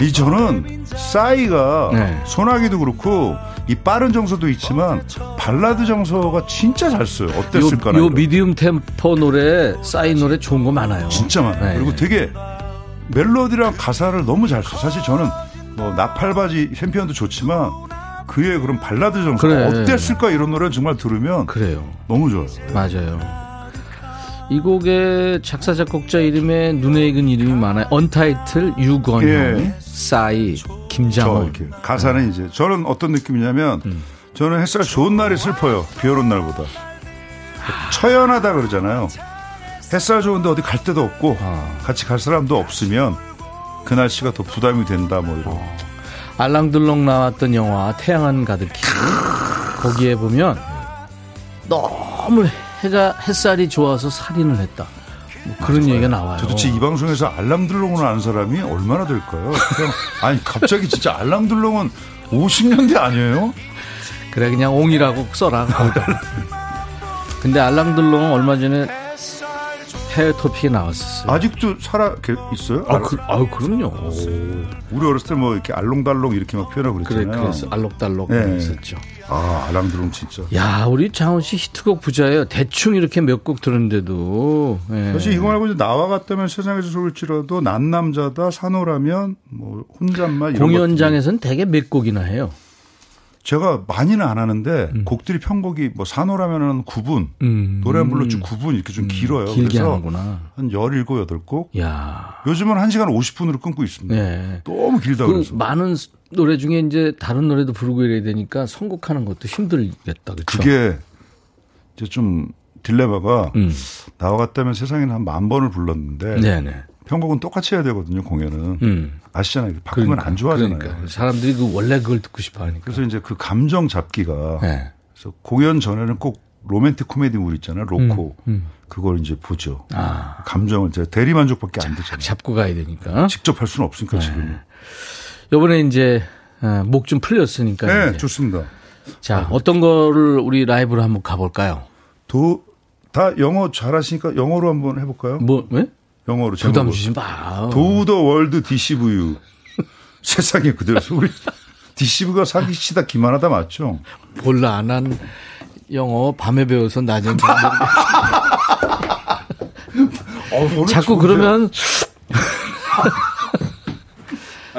Speaker 6: 이 저는 싸이가
Speaker 1: 네.
Speaker 6: 소나기도 그렇고 이 빠른 정서도 있지만 발라드 정서가 진짜 잘 써요.
Speaker 1: 요,
Speaker 6: 어땠을까나.
Speaker 1: 요 미디움 템포 노래, 싸이 노래 좋은 거 많아요.
Speaker 6: 진짜 많아요.
Speaker 1: 네.
Speaker 6: 그리고 되게 멜로디랑 가사를 너무 잘 써. 사실 저는 뭐 나팔바지 챔피언도 좋지만 그의 그런 발라드 정서
Speaker 1: 그래.
Speaker 6: 어땠을까 이런 노래 정말 들으면
Speaker 1: 그래요.
Speaker 6: 너무 좋아요.
Speaker 1: 맞아요. 이 곡의 작사 작곡자 이름에 눈에 익은 이름이 많아요. 언타이틀 유건형,
Speaker 6: 예.
Speaker 1: 싸이,
Speaker 6: 저 김장훈. 가사는 이제 저는 어떤 느낌이냐면 저는 햇살 좋은 날이 슬퍼요. 비 오는 날보다. 처연하다 그러잖아요. 햇살 좋은데 어디 갈 데도 없고
Speaker 1: 어.
Speaker 6: 같이 갈 사람도 없으면 그 날씨가 더 부담이 된다 뭐 이런.
Speaker 1: 어. 알랑들렁 나왔던 영화 태양은 가득히 거기에 보면 너무 해가 햇살이 좋아서 살인을 했다. 뭐 그런 얘기가 나와요.
Speaker 6: 도대체 이 방송에서 알람들롱을 아는 사람이 얼마나 될까요? 그냥 아니 갑자기 진짜 알람들롱은 50년대 아니에요?
Speaker 1: 그래 그냥 옹이라고 써라. 근데 알랑들롱은 얼마 전에 해외 토픽에 나왔었어요.
Speaker 6: 아직도 살아 계- 있어요?
Speaker 1: 아, 그, 아 그럼요.
Speaker 6: 우리 어렸을 때 뭐 이렇게 알롱달롱 이렇게 막 표현하고
Speaker 1: 그래
Speaker 6: 그랬잖아요.
Speaker 1: 그래서 알록달록
Speaker 6: 네.
Speaker 1: 했었죠.
Speaker 6: 아 알람들롱 진짜.
Speaker 1: 야 우리 장원 씨 히트곡 부자예요. 대충 이렇게 몇 곡 들었는데도. 예.
Speaker 6: 사실 이거 말고 이제 나와 같다면 세상에서 좋을지라도 난 남자다 산호라면 뭐 혼잣말.
Speaker 1: 공연장에서는 대개 몇 곡이나 해요.
Speaker 6: 제가 많이는 안 하는데 곡들이 편곡이 뭐 산호라면은 9분
Speaker 1: 음.
Speaker 6: 노래 한 불로 쭉 9분 이렇게 좀 길어요.
Speaker 1: 길게
Speaker 6: 그래서
Speaker 1: 하는구나.
Speaker 6: 한 17, 8곡.
Speaker 1: 야.
Speaker 6: 요즘은 1시간 50분으로 끊고 있습니다.
Speaker 1: 네.
Speaker 6: 너무 길다
Speaker 1: 그
Speaker 6: 그래서.
Speaker 1: 많은 노래 중에 이제 다른 노래도 부르고 이래야 되니까 선곡하는 것도 힘들겠다. 그렇죠?
Speaker 6: 그게 이제 좀 딜레마가
Speaker 1: 음.
Speaker 6: 나와 같다면 세상에는 한 만 번을 불렀는데
Speaker 1: 네, 네.
Speaker 6: 편곡은 똑같이 해야 되거든요, 공연은.
Speaker 1: 음.
Speaker 6: 아시잖아요. 바꾸면 안 좋아하잖아요.
Speaker 1: 그러니까 사람들이 그 원래 그걸 듣고 싶어 하니까.
Speaker 6: 그래서 이제 그 감정 잡기가
Speaker 1: 네.
Speaker 6: 그래서 공연 전에는 꼭 로맨틱 코미디물 있잖아요. 로코.
Speaker 1: 음.
Speaker 6: 그걸 이제 보죠.
Speaker 1: 아.
Speaker 6: 감정을 이제 대리 만족밖에 안 되잖아요.
Speaker 1: 잡고 가야 되니까.
Speaker 6: 직접 할 수는 없으니까
Speaker 1: 네.
Speaker 6: 지금.
Speaker 1: 요번에 이제 어, 목좀 풀렸으니까.
Speaker 6: 네,
Speaker 1: 이제.
Speaker 6: 좋습니다.
Speaker 1: 자, 어떤 거를 우리 라이브로 한번 가볼까요?
Speaker 6: 도, 다 영어 잘하시니까 영어로 한번 해볼까요?
Speaker 1: 뭐, 왜?
Speaker 6: 영어로
Speaker 1: 부담. 주지 마.
Speaker 6: Though the world deceive you. 세상에 그대로. 우리 deceive가 사기치다 기만하다 맞죠?
Speaker 1: 몰라, 난 영어 밤에 배워서 낮에
Speaker 6: 어,
Speaker 1: 자꾸 그러면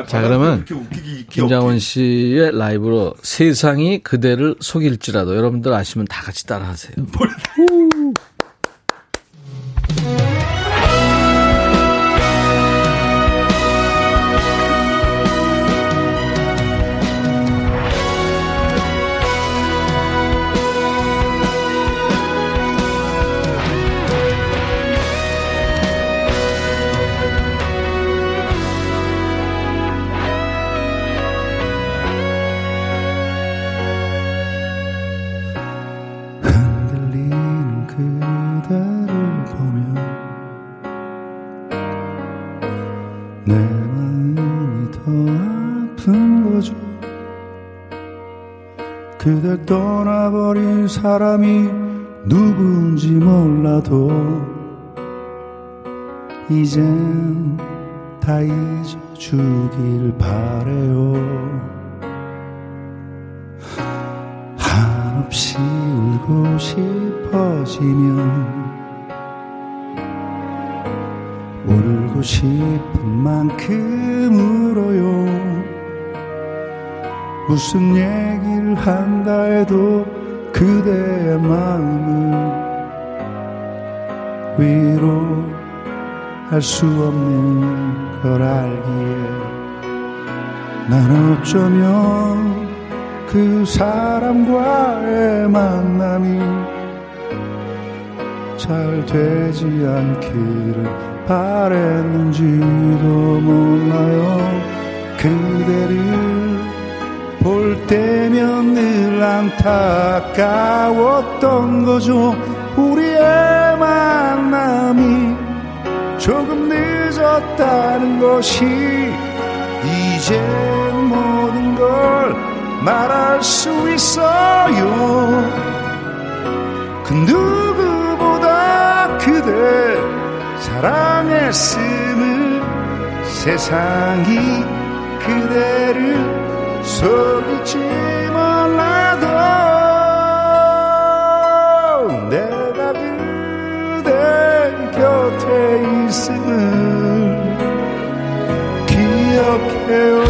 Speaker 1: 자, 그러면
Speaker 6: 이렇게 웃기기
Speaker 1: 김장원 씨의 라이브로 세상이 그대를 속일지라도 여러분들 아시면 다 같이 따라 하세요.
Speaker 6: 이젠 다 잊어주길 바래요. 한없이 울고 싶어지면 울고 싶은 만큼 울어요. 무슨 얘기를 한다 해도 그대의 마음을 위로 할 수 없는 걸 알기에 난 어쩌면 그 사람과의 만남이 잘 되지 않기를 바랬는지도 몰라요. 그대를 볼 때면 늘 안타까웠던 거죠. 우리의 조금 늦었다는 것이 이제 모든 걸 말할 수 있어요. 그 누구보다 그대 사랑했음을 세상이 그대를 속일지 곁에 있음을 기억해요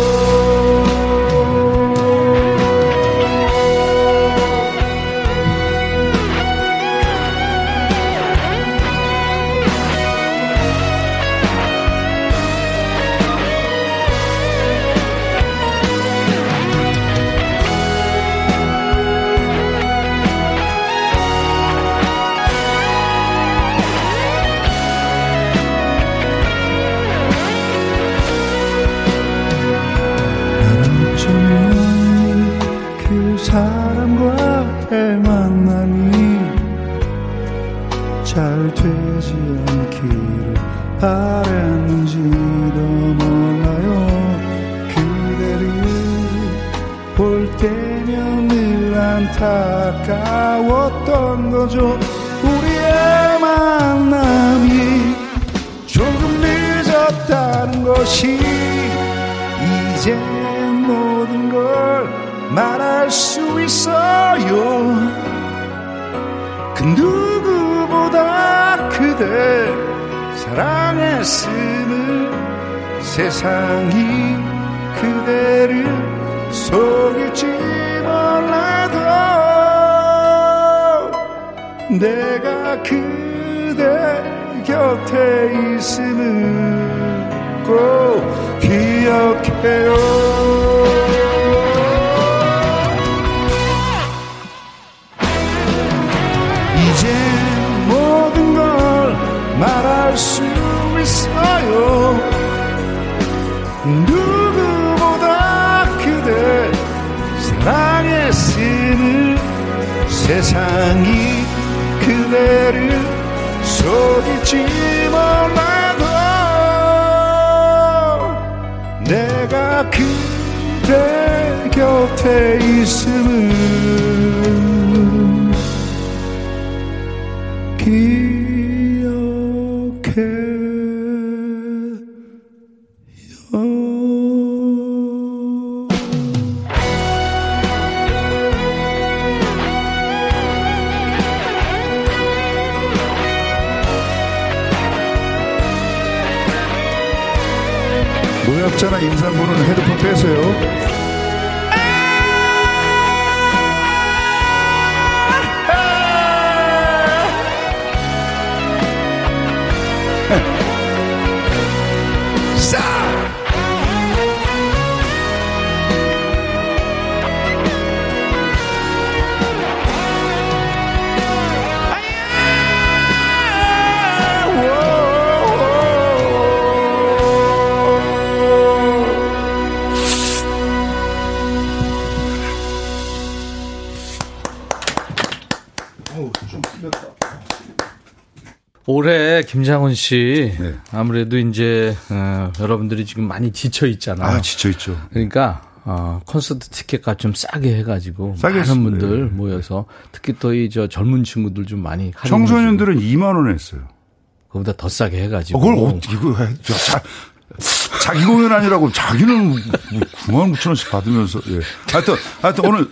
Speaker 6: 안타까웠던 거죠. 우리의 만남이 조금 늦었다는 것이 이제 모든 걸 말할 수 있어요. 그 누구보다 그대 사랑했음을 세상이 그대 곁에 있음을 꼭 기억해요. 이제 모든 걸 말할 수 있어요. 누구보다 그대 사랑했음을 세상이 그대를 속일지 몰라도 내가 그대 곁에 있음을
Speaker 1: 김장훈 씨
Speaker 6: 네.
Speaker 1: 아무래도 이제 어, 여러분들이 지금 많이 지쳐 있잖아요.
Speaker 6: 아, 지쳐 있죠.
Speaker 1: 그러니까 어, 콘서트 티켓값 좀 싸게 해가지고
Speaker 6: 싸게
Speaker 1: 많은. 분들
Speaker 6: 네.
Speaker 1: 모여서 특히 또 이 저 젊은 친구들 좀 많이
Speaker 6: 청소년들은 2만 원 했어요.
Speaker 1: 주고 그보다 더 싸게 해가지고
Speaker 6: 어, 그걸 어떻게, 이거 해. 자, 자, 자기 공연 아니라고 자기는 9만 9천 원씩 받으면서, 예. 하여튼, 하여튼 오늘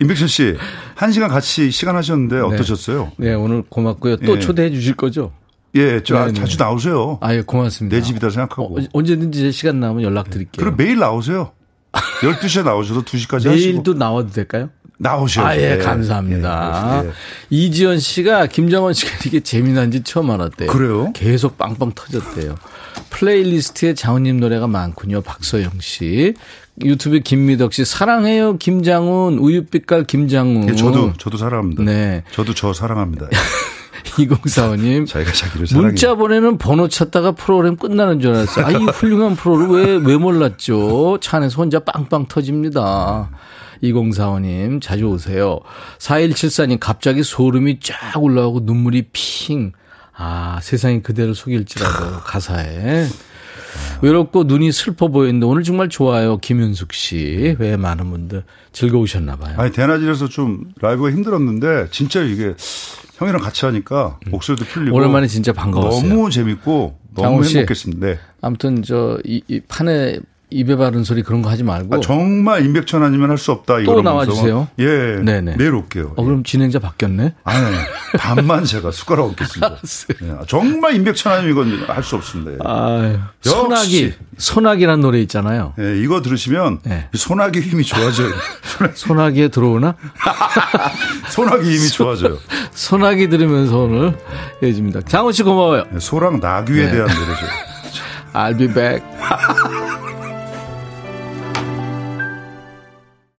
Speaker 6: 임백천 씨, 한 시간 같이 시간 하셨는데 어떠셨어요?
Speaker 1: 네 오늘 고맙고요. 또
Speaker 6: 예.
Speaker 1: 초대해 주실 거죠?
Speaker 6: 예, 저. 자주 나오세요.
Speaker 1: 아 예 고맙습니다.
Speaker 6: 내 집이다 생각하고.
Speaker 1: 어, 언제든지 제 시간 나오면 연락드릴게요.
Speaker 6: 그럼 매일 나오세요. 12시에 나오셔서 2시까지 하시고.
Speaker 1: 내일도 나와도 될까요?
Speaker 6: 나오셔요.
Speaker 1: 아, 예, 감사합니다.
Speaker 6: 예, 예.
Speaker 1: 이지연 씨가 김정원 씨가 이게 재미난지 처음 알았대요.
Speaker 6: 그래요?
Speaker 1: 계속 빵빵 터졌대요. playlist에 장훈님 노래가 많군요. 박소영 씨. 유튜브 김미덕 씨. 사랑해요, 김장훈. 우유빛깔 김장훈.
Speaker 6: 예, 저도, 저도 사랑합니다.
Speaker 1: 네.
Speaker 6: 저도 저 사랑합니다.
Speaker 1: 2045님.
Speaker 6: 자기가 자기를 사랑해.
Speaker 1: 문자 보내는 번호 찾다가 프로그램 끝나는 줄 알았어요. 아, 이 훌륭한 프로를 왜, 왜 몰랐죠? 차 안에서 혼자 빵빵 터집니다. 2045님, 자주 오세요. 4174님, 갑자기 소름이 쫙 올라오고 눈물이 핑. 아, 세상이 그대로 속일지라도, 가사에. 외롭고 눈이 슬퍼 보이는데 오늘 정말 좋아요. 김윤숙 씨. 왜 많은 분들 즐거우셨나 봐요.
Speaker 6: 아니, 대낮이라서 좀 라이브가 힘들었는데, 진짜 이게 형이랑 같이 하니까 목소리도 풀리고.
Speaker 1: 오랜만에 진짜 반가웠어요.
Speaker 6: 너무 재밌고, 너무
Speaker 1: 씨.
Speaker 6: 행복했습니다. 네.
Speaker 1: 아무튼 저, 이, 이 판에 입에 바른 소리 그런 거 하지 말고.
Speaker 6: 아, 정말 임백천 아니면 할 수 없다. 이거
Speaker 1: 나와주세요.
Speaker 6: 예.
Speaker 1: 네네.
Speaker 6: 내일 올게요.
Speaker 1: 어, 그럼 진행자 바뀌었네?
Speaker 6: 아니, 반만 제가 숟가락 얹겠습니다. 예, 정말 임백천 아니면 이건 할 수 없습니다.
Speaker 1: 아유,
Speaker 6: 역시.
Speaker 1: 소나기, 소나기란 노래 있잖아요.
Speaker 6: 예, 이거 들으시면
Speaker 1: 네.
Speaker 6: 이 소나기 힘이 좋아져요.
Speaker 1: 소나기에 들어오나?
Speaker 6: 소나기 힘이 좋아져요.
Speaker 1: 소나기 들으면서 오늘 해줍니다. 장훈 씨 고마워요.
Speaker 6: 예, 소랑 나귀에
Speaker 1: 네.
Speaker 6: 대한 노래죠.
Speaker 1: I'll be back.